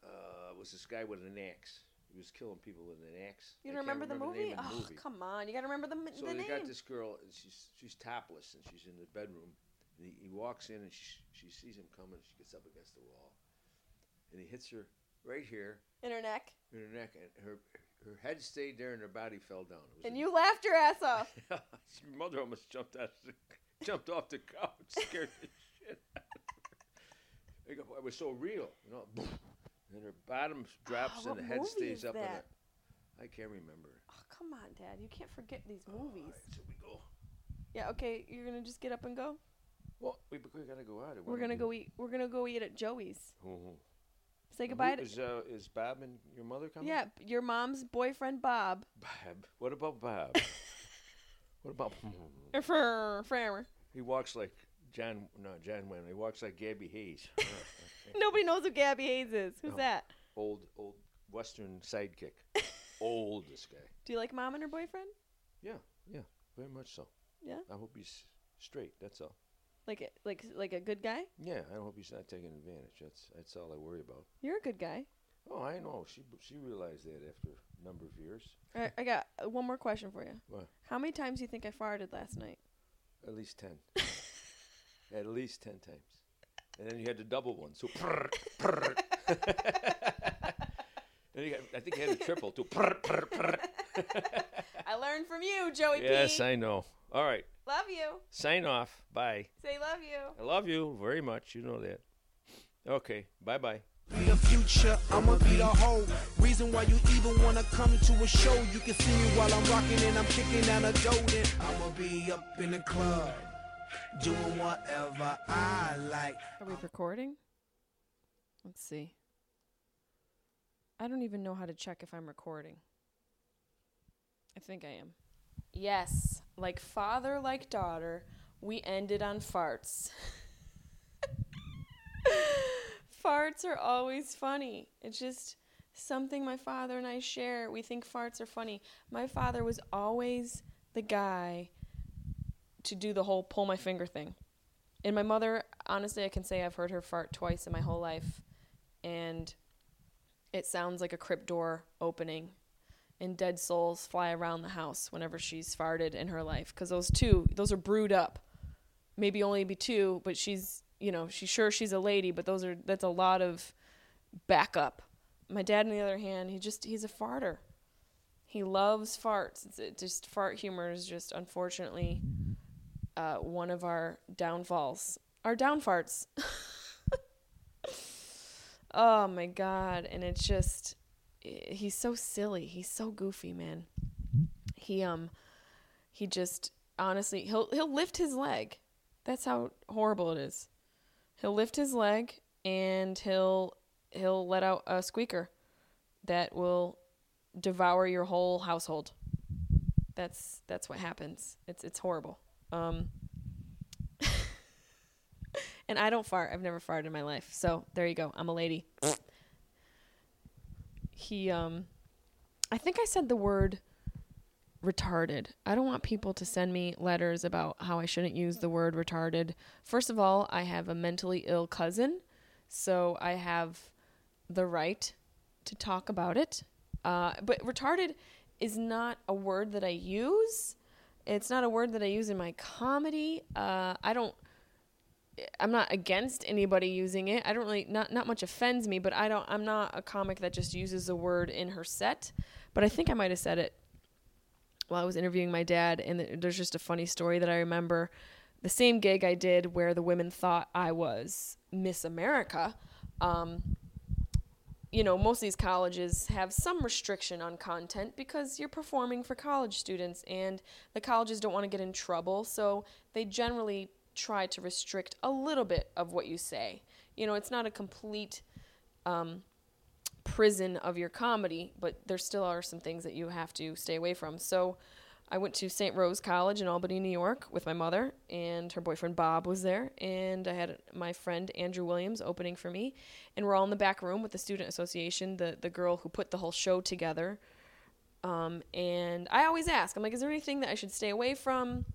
S4: Uh, was this guy with an axe? He was killing people with an axe.
S2: You don't
S4: can't
S2: remember, the
S4: name
S2: movie?
S4: the
S2: Oh,
S4: movie.
S2: come on! You gotta remember the,
S4: So
S2: the
S4: they got this girl, and she's she's topless, and she's in the bedroom. And he, he walks in, and she she sees him coming. She gets up against the wall, and he hits her right here
S2: in her neck,
S4: in her neck, and her her head stayed there, and her body fell down.
S2: And
S4: a-
S2: you laughed your ass off.
S4: Your mother almost jumped out, the, jumped off the couch, scared the shit. out of her. It was so real, you know. And her bottom drops,
S2: Ah, what
S4: and the head stays up.
S2: That?
S4: I can't remember.
S2: Oh, come on, Dad! You can't forget these movies.
S4: All right, so we go.
S2: Yeah, okay. You're gonna just get up and go.
S4: Well, we, we gotta go out.
S2: We're gonna go eat. We're gonna go eat at Joey's.
S4: Oh.
S2: Say goodbye to.
S4: Is, uh, is Bob and your mother coming?
S2: Yeah, your mom's boyfriend Bob.
S4: Bob. What about Bob? what about?
S2: For forever.
S4: he walks like John. No, John Wayne. He walks like Gabby Hayes.
S2: Nobody knows who Gabby Hayes is. Who's
S4: No.
S2: that?
S4: old, old Western sidekick. old this guy.
S2: Do you like mom and her boyfriend?
S4: Yeah, yeah, very much so.
S2: Yeah.
S4: I hope he's straight. That's all.
S2: Like a, like like a good guy?
S4: Yeah, I hope he's not taking advantage. That's that's all I worry about.
S2: You're a good guy.
S4: Oh, I know. She she realized that after a number of years.
S2: All right, I got uh, one more question for you.
S4: What?
S2: How many times do you think I farted last night?
S4: At least ten. At least ten times. And then you had the double one. So. then you got, I think you had a triple too.
S2: I learned from you, Joey
S4: yes,
S2: P.
S4: I know. All right.
S2: Love you.
S4: Sign off. Bye.
S2: Say love you.
S4: I love you very much. You know that. Okay. Bye bye.
S3: Be the future, I'ma be the whole reason why you even wanna come to a show. You can see me while I'm rocking and I'm kicking down a dough. I'ma be up in the club, doing whatever I like.
S2: Are we recording? Let's see. I don't even know how to check if I'm recording. I think I am. Yes, like father, like daughter, we ended on farts. farts are always funny. It's just something my father and I share. We think farts are funny. My father was always the guy to do the whole pull my finger thing. And my mother, honestly, I can say I've heard her fart twice in my whole life. And it sounds like a crypt door opening. And dead souls fly around the house whenever she's farted in her life. Because those two, those are brewed up. Maybe only be two, but she's, you know, she's sure she's a lady, but those are, that's a lot of backup. My dad, on the other hand, he just, he's a farter. He loves farts. It's it just fart humor is just unfortunately uh, one of our downfalls. Our down farts. oh my god! And it's just he's so silly. He's so goofy, man. He um he just honestly he'll he'll lift his leg. That's how horrible it is. He'll lift his leg and he'll he'll let out a squeaker that will devour your whole household. That's that's what happens. It's it's horrible. Um and I don't fart. I've never farted in my life. So there you go. I'm a lady. He um I think I said the word retarded. I don't want people to send me letters about how I shouldn't use the word retarded. First of all, I have a mentally ill cousin, so I have the right to talk about it. Uh, but retarded is not a word that I use. It's not a word that I use in my comedy. Uh, I don't. I'm not against anybody using it. I don't really not not much offends me, but I don't. I'm not a comic that just uses the word in her set. But I think I might have said it while I was interviewing my dad, and there's just a funny story that I remember. The same gig I did where the women thought I was Miss America. Um, you know, most of these colleges have some restriction on content because you're performing for college students and the colleges don't want to get in trouble. So they generally try to restrict a little bit of what you say. You know, it's not a complete um, prison of your comedy, but there still are some things that you have to stay away from. So I went to St. Rose College in Albany, New York with my mother, and her boyfriend Bob was there. And I had my friend Andrew Williams opening for me. And we're all in the back room with the Student Association, the, the girl who put the whole show together. Um, and I always ask, I'm like, is there anything that I should stay away from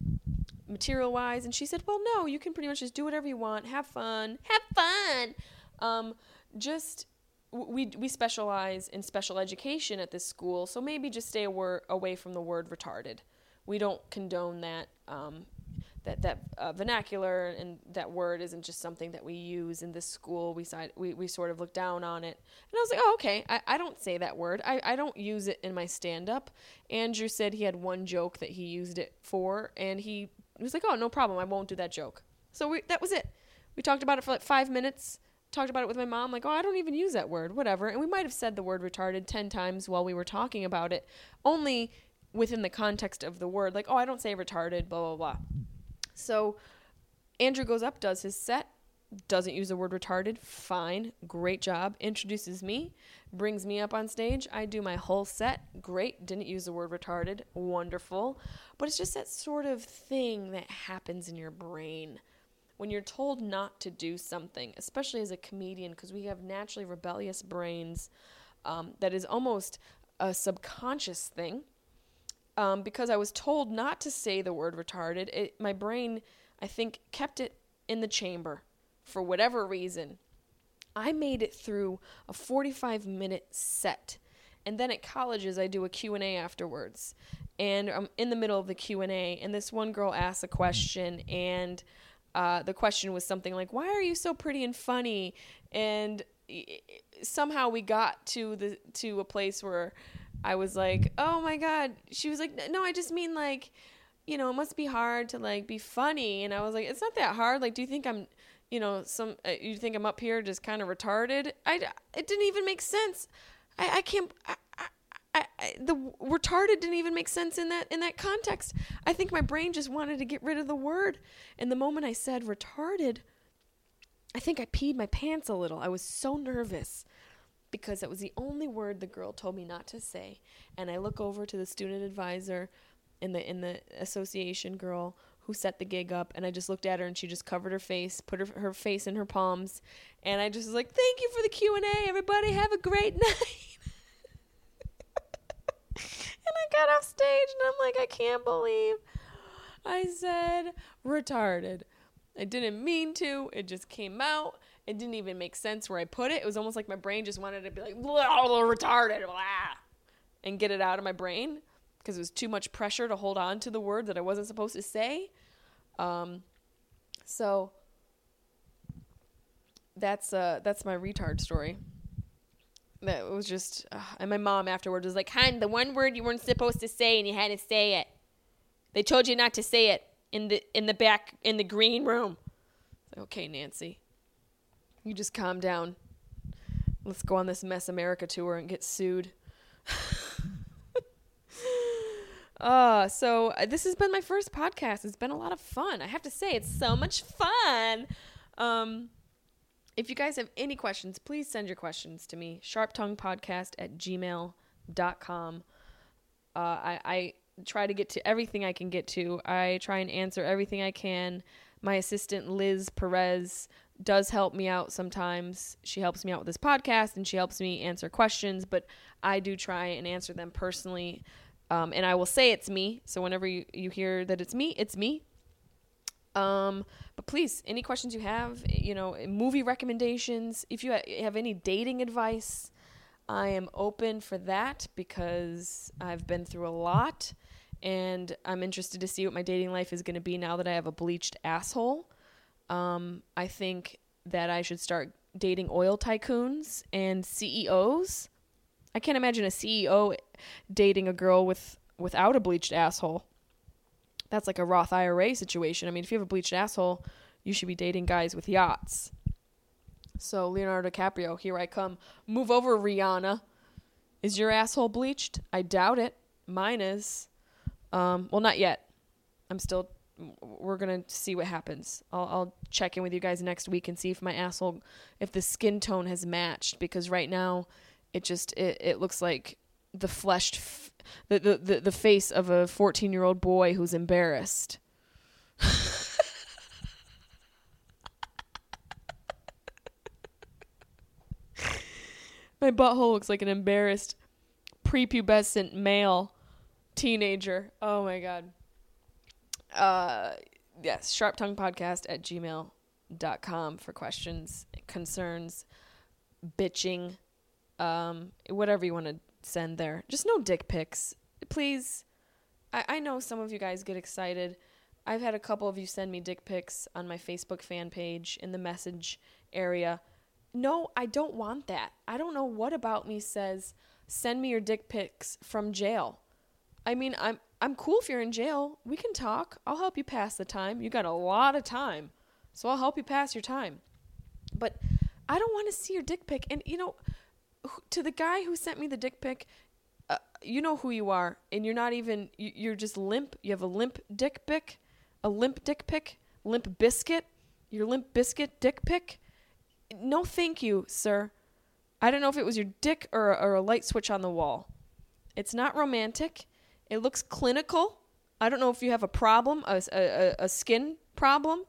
S2: material wise? And she said, well, no, you can pretty much just do whatever you want, have fun, have fun. Um, just we we specialize in special education at this school, so maybe just stay awor- away from the word retarded. We don't condone that um, that that uh, vernacular and that word isn't just something that we use in this school. We side we, we sort of look down on it, and I was like, oh okay, I, I don't say that word. I, I don't use it in my stand up. Andrew said he had one joke that he used it for, and he was like, oh no problem, I won't do that joke. So we that was it. We talked about it for like five minutes talked about it with my mom, like, oh, I don't even use that word, whatever. And we might have said the word retarded 10 times while we were talking about it, only within the context of the word, like, oh, I don't say retarded, blah, blah, blah. So Andrew goes up, does his set, doesn't use the word retarded, fine, great job, introduces me, brings me up on stage. I do my whole set, great, didn't use the word retarded, wonderful. But it's just that sort of thing that happens in your brain when you're told not to do something, especially as a comedian, because we have naturally rebellious brains, um, that is almost a subconscious thing. Um, because I was told not to say the word retarded, it, my brain, I think, kept it in the chamber for whatever reason. I made it through a 45 minute set. And then at colleges, I do a Q&A afterwards. And I'm in the middle of the Q&A, and this one girl asks a question, and uh, the question was something like, "Why are you so pretty and funny?" And somehow we got to the to a place where I was like, "Oh my god!" She was like, "No, I just mean like." You know, it must be hard to like be funny, and I was like, "It's not that hard." Like, do you think I'm, you know, some? Uh, you think I'm up here just kind of retarded? I, it didn't even make sense. I, I can't. I, I, I, the retarded didn't even make sense in that in that context. I think my brain just wanted to get rid of the word, and the moment I said retarded, I think I peed my pants a little. I was so nervous because that was the only word the girl told me not to say. And I look over to the student advisor in the in the association girl who set the gig up and I just looked at her and she just covered her face, put her her face in her palms, and I just was like, "Thank you for the Q&A, everybody. Have a great night." And I got off stage and I'm like, I can't believe I said retarded. I didn't mean to. It just came out. It didn't even make sense where I put it. It was almost like my brain just wanted to be like, blah, retarded, blah, and get it out of my brain because it was too much pressure to hold on to the word that I wasn't supposed to say. Um, so that's uh, that's my retard story. that was just uh, and my mom afterwards was like hun the one word you weren't supposed to say and you had to say it they told you not to say it in the in the back in the green room okay nancy you just calm down let's go on this mess america tour and get sued uh so uh, this has been my first podcast it's been a lot of fun i have to say it's so much fun um if you guys have any questions, please send your questions to me. Sharptonguepodcast at gmail.com. Uh, I, I try to get to everything I can get to. I try and answer everything I can. My assistant, Liz Perez, does help me out sometimes. She helps me out with this podcast and she helps me answer questions, but I do try and answer them personally. Um, and I will say it's me. So whenever you, you hear that it's me, it's me. Um, but please, any questions you have, you know, movie recommendations, if you ha- have any dating advice, I am open for that because I've been through a lot and I'm interested to see what my dating life is going to be now that I have a bleached asshole. Um, I think that I should start dating oil tycoons and CEOs. I can't imagine a CEO dating a girl with without a bleached asshole that's like a Roth IRA situation. I mean, if you have a bleached asshole, you should be dating guys with yachts. So, Leonardo DiCaprio, here I come. Move over, Rihanna. Is your asshole bleached? I doubt it. Mine is. Um, well, not yet. I'm still. We're gonna see what happens. I'll, I'll check in with you guys next week and see if my asshole, if the skin tone has matched. Because right now, it just it, it looks like the fleshed, f- the, the the the face of a 14 year old boy who's embarrassed. My butthole looks like an embarrassed prepubescent male teenager. Oh my god. Uh yes, sharp tongue podcast at gmail.com for questions, concerns, bitching, um, whatever you want to send there. Just no dick pics. Please. I, I know some of you guys get excited. I've had a couple of you send me dick pics on my Facebook fan page in the message area. No, I don't want that. I don't know what about me says send me your dick pics from jail. I mean, I'm I'm cool if you're in jail. We can talk. I'll help you pass the time. You got a lot of time. So I'll help you pass your time. But I don't want to see your dick pic. And you know, to the guy who sent me the dick pic, uh, you know who you are, and you're not even. You, you're just limp. You have a limp dick pic, a limp dick pic, limp biscuit. Your limp biscuit dick pic. No, thank you, sir. I don't know if it was your dick or, or a light switch on the wall. It's not romantic. It looks clinical. I don't know if you have a problem, a, a, a skin problem.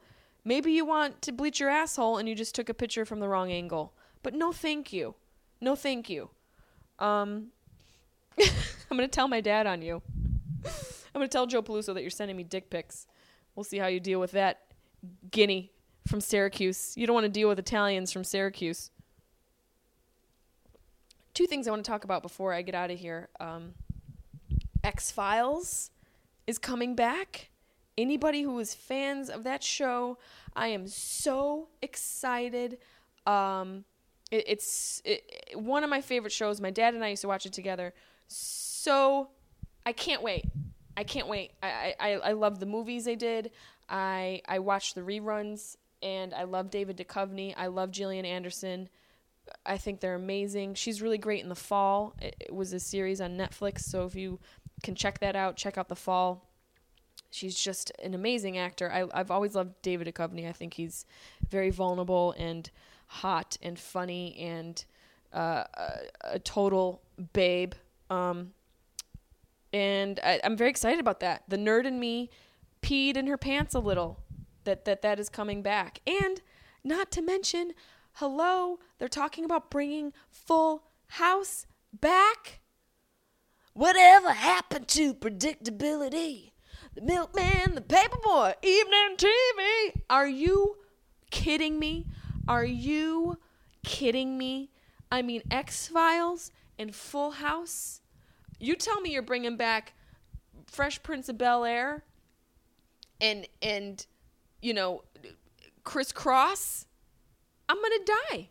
S2: Maybe you want to bleach your asshole and you just took a picture from the wrong angle. But no, thank you. No, thank you. Um, I'm to tell my dad on you. I'm to tell Joe Peluso that you're sending me dick pics. We'll see how you deal with that guinea from Syracuse. You don't want to deal with Italians from Syracuse. Two things I want to talk about before I get out of here. Um, X Files is coming back. Anybody who is fans of that show, I am so excited. Um, it, it's it, one of my favorite shows. My dad and I used to watch it together. So I can't wait. I can't wait. I, I, I love the movies they did. I I watched the reruns and I love David Duchovny. I love Gillian Anderson. I think they're amazing. She's really great in The Fall. It, it was a series on Netflix, so if you can check that out, check out The Fall. She's just an amazing actor. I, I've always loved David Duchovny. I think he's very vulnerable and hot and funny and uh, a, a total babe. Um, and I, I'm very excited about that. The nerd in me peed in her pants a little. That that that is coming back, and not to mention, hello, they're talking about bringing Full House back. Whatever happened to predictability? The milkman, the paperboy, evening TV. Are you kidding me? Are you kidding me? I mean, X Files and Full House. You tell me you're bringing back Fresh Prince of Bel Air and and you know Kris Kross. I'm gonna die.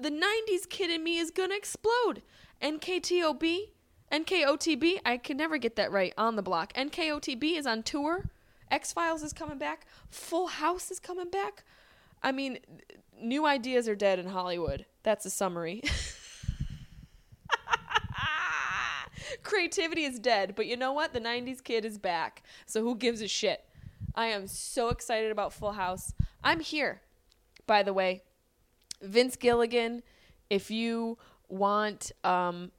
S2: the 90s kid in me is to explode. NKTOB, NKOTB, I can never get that right on the block. NKOTB is on tour. X Files is coming back. Full House is coming back. I mean, new ideas are dead in Hollywood. That's a summary. Creativity is dead, but you know what? The 90s kid is back. So who gives a shit? I am so excited about Full House. I'm here, by the way. Vince Gilligan, if you want, um,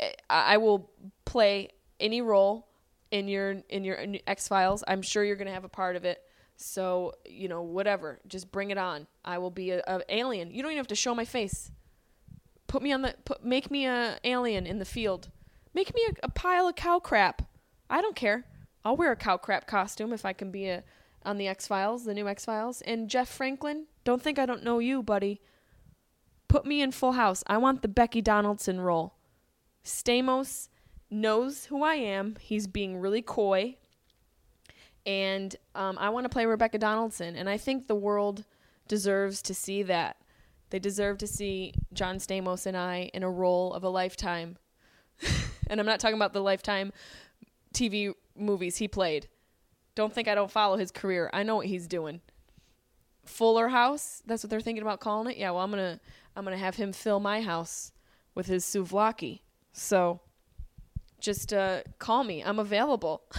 S2: I, I will play any role in your in your X Files. I'm sure you're gonna have a part of it. So you know, whatever, just bring it on. I will be a, a alien. You don't even have to show my face. Put me on the put, make me a alien in the field. Make me a, a pile of cow crap. I don't care. I'll wear a cow crap costume if I can be a on the X Files, the new X Files. And Jeff Franklin, don't think I don't know you, buddy. Put me in Full House. I want the Becky Donaldson role. Stamos knows who I am. He's being really coy. And um, I want to play Rebecca Donaldson. And I think the world deserves to see that. They deserve to see John Stamos and I in a role of a lifetime. and I'm not talking about the lifetime TV movies he played. Don't think I don't follow his career. I know what he's doing. Fuller House, that's what they're thinking about calling it. Yeah, well, I'm going to I'm going to have him fill my house with his souvlaki. So just uh, call me. I'm available.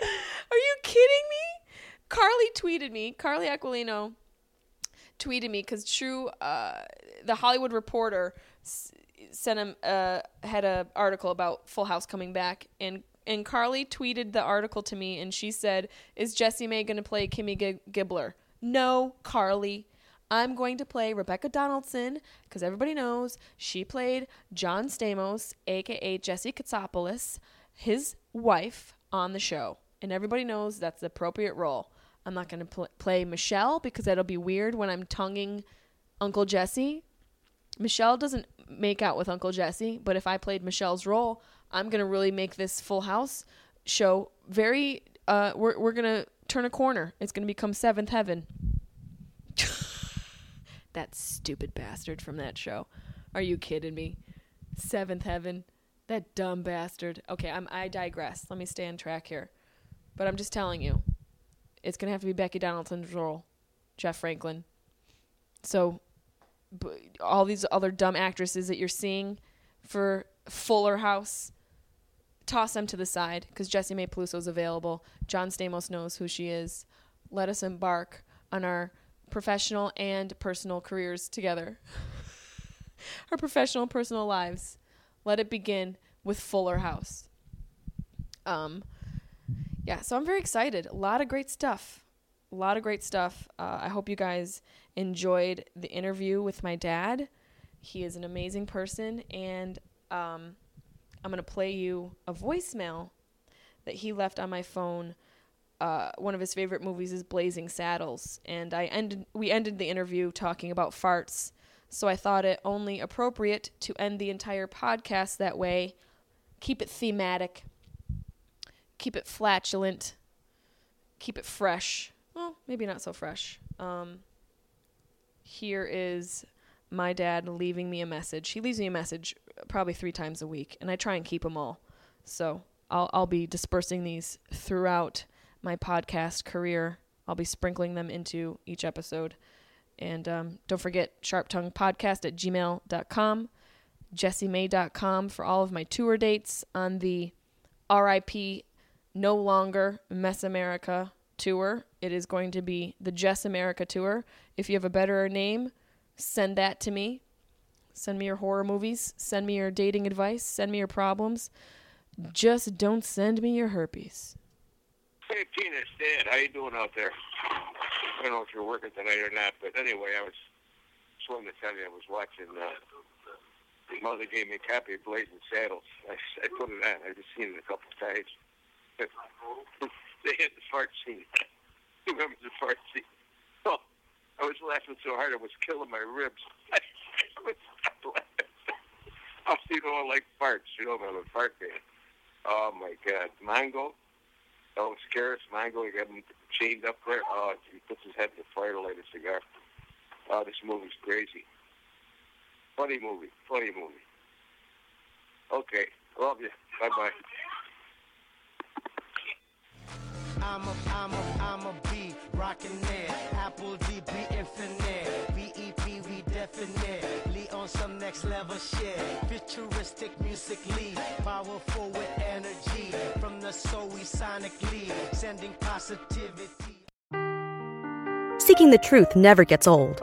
S2: Are you kidding me? Carly tweeted me. Carly Aquilino tweeted me because True, uh, the Hollywood Reporter, s- sent him uh, had an article about Full House coming back, and and Carly tweeted the article to me, and she said, "Is Jessimae going to play Kimmy G- Gibbler?" No, Carly. I'm going to play Rebecca Donaldson because everybody knows she played John Stamos, aka Jesse Katsopoulos, his wife on the show, and everybody knows that's the appropriate role. I'm not going to pl- play Michelle because that'll be weird when I'm tonguing Uncle Jesse. Michelle doesn't make out with Uncle Jesse, but if I played Michelle's role, I'm gonna really make this Full House show very. Uh, we're we're gonna turn a corner. It's gonna become Seventh Heaven. that stupid bastard from that show. Are you kidding me? Seventh Heaven. That dumb bastard. Okay, I'm I digress. Let me stay on track here. But I'm just telling you, it's gonna have to be Becky Donaldson's role, Jeff Franklin. So b- all these other dumb actresses that you're seeing for Fuller House, toss them to the side because Jessimae Peluso is available. John Stamos knows who she is. Let us embark on our professional and personal careers together. our professional personal lives. Let it begin with Fuller House. Um, yeah, so I'm very excited. A lot of great stuff. A lot of great stuff. Uh, I hope you guys enjoyed the interview with my dad. He is an amazing person, and um, I'm going to play you a voicemail that he left on my phone. Uh, one of his favorite movies is Blazing Saddles, and I ended we ended the interview talking about farts. So I thought it only appropriate to end the entire podcast that way. Keep it thematic. Keep it flatulent. Keep it fresh. Well, maybe not so fresh. Um, here is my dad leaving me a message. He leaves me a message probably three times a week, and I try and keep them all. So I'll I'll be dispersing these throughout my podcast career. I'll be sprinkling them into each episode. And um, don't forget sharptonguepodcast at gmail.com, jessimae.com for all of my tour dates on the RIP No Longer Mess America tour. It is going to be the Jess America tour. If you have a better name, send that to me. Send me your horror movies. Send me your dating advice. Send me your problems. Just don't send me your herpes.
S5: Hey, Tina, it's. How you doing out there? I don't know if you're working tonight or not, but anyway, I was just wanted to tell you I was watching. Uh, my mother gave me a copy of Blazing Saddles. I, I put it on. I've just seen it a couple times. They had the fart scene. Remember the fart scene? Oh, I was laughing so hard I was killing my ribs. I was laughing. Oh, like farts. You know, I'm a fart fan. Oh my God, Mongo. Don't scare us, Mongo. You got him chained up there. Oh, he puts his head in the fire to light a cigar. Oh, this movie's crazy. Funny movie. Funny movie. Okay. Love you. Bye bye.
S3: I'm a, I'm a, I'm a B, rockin' there. Apple D, infinite. BEP, we definite. Lee on some next level shit. Futuristic musically. Powerful with energy. From the soul, we sonically. Sending positivity.
S6: Seeking the truth never gets old.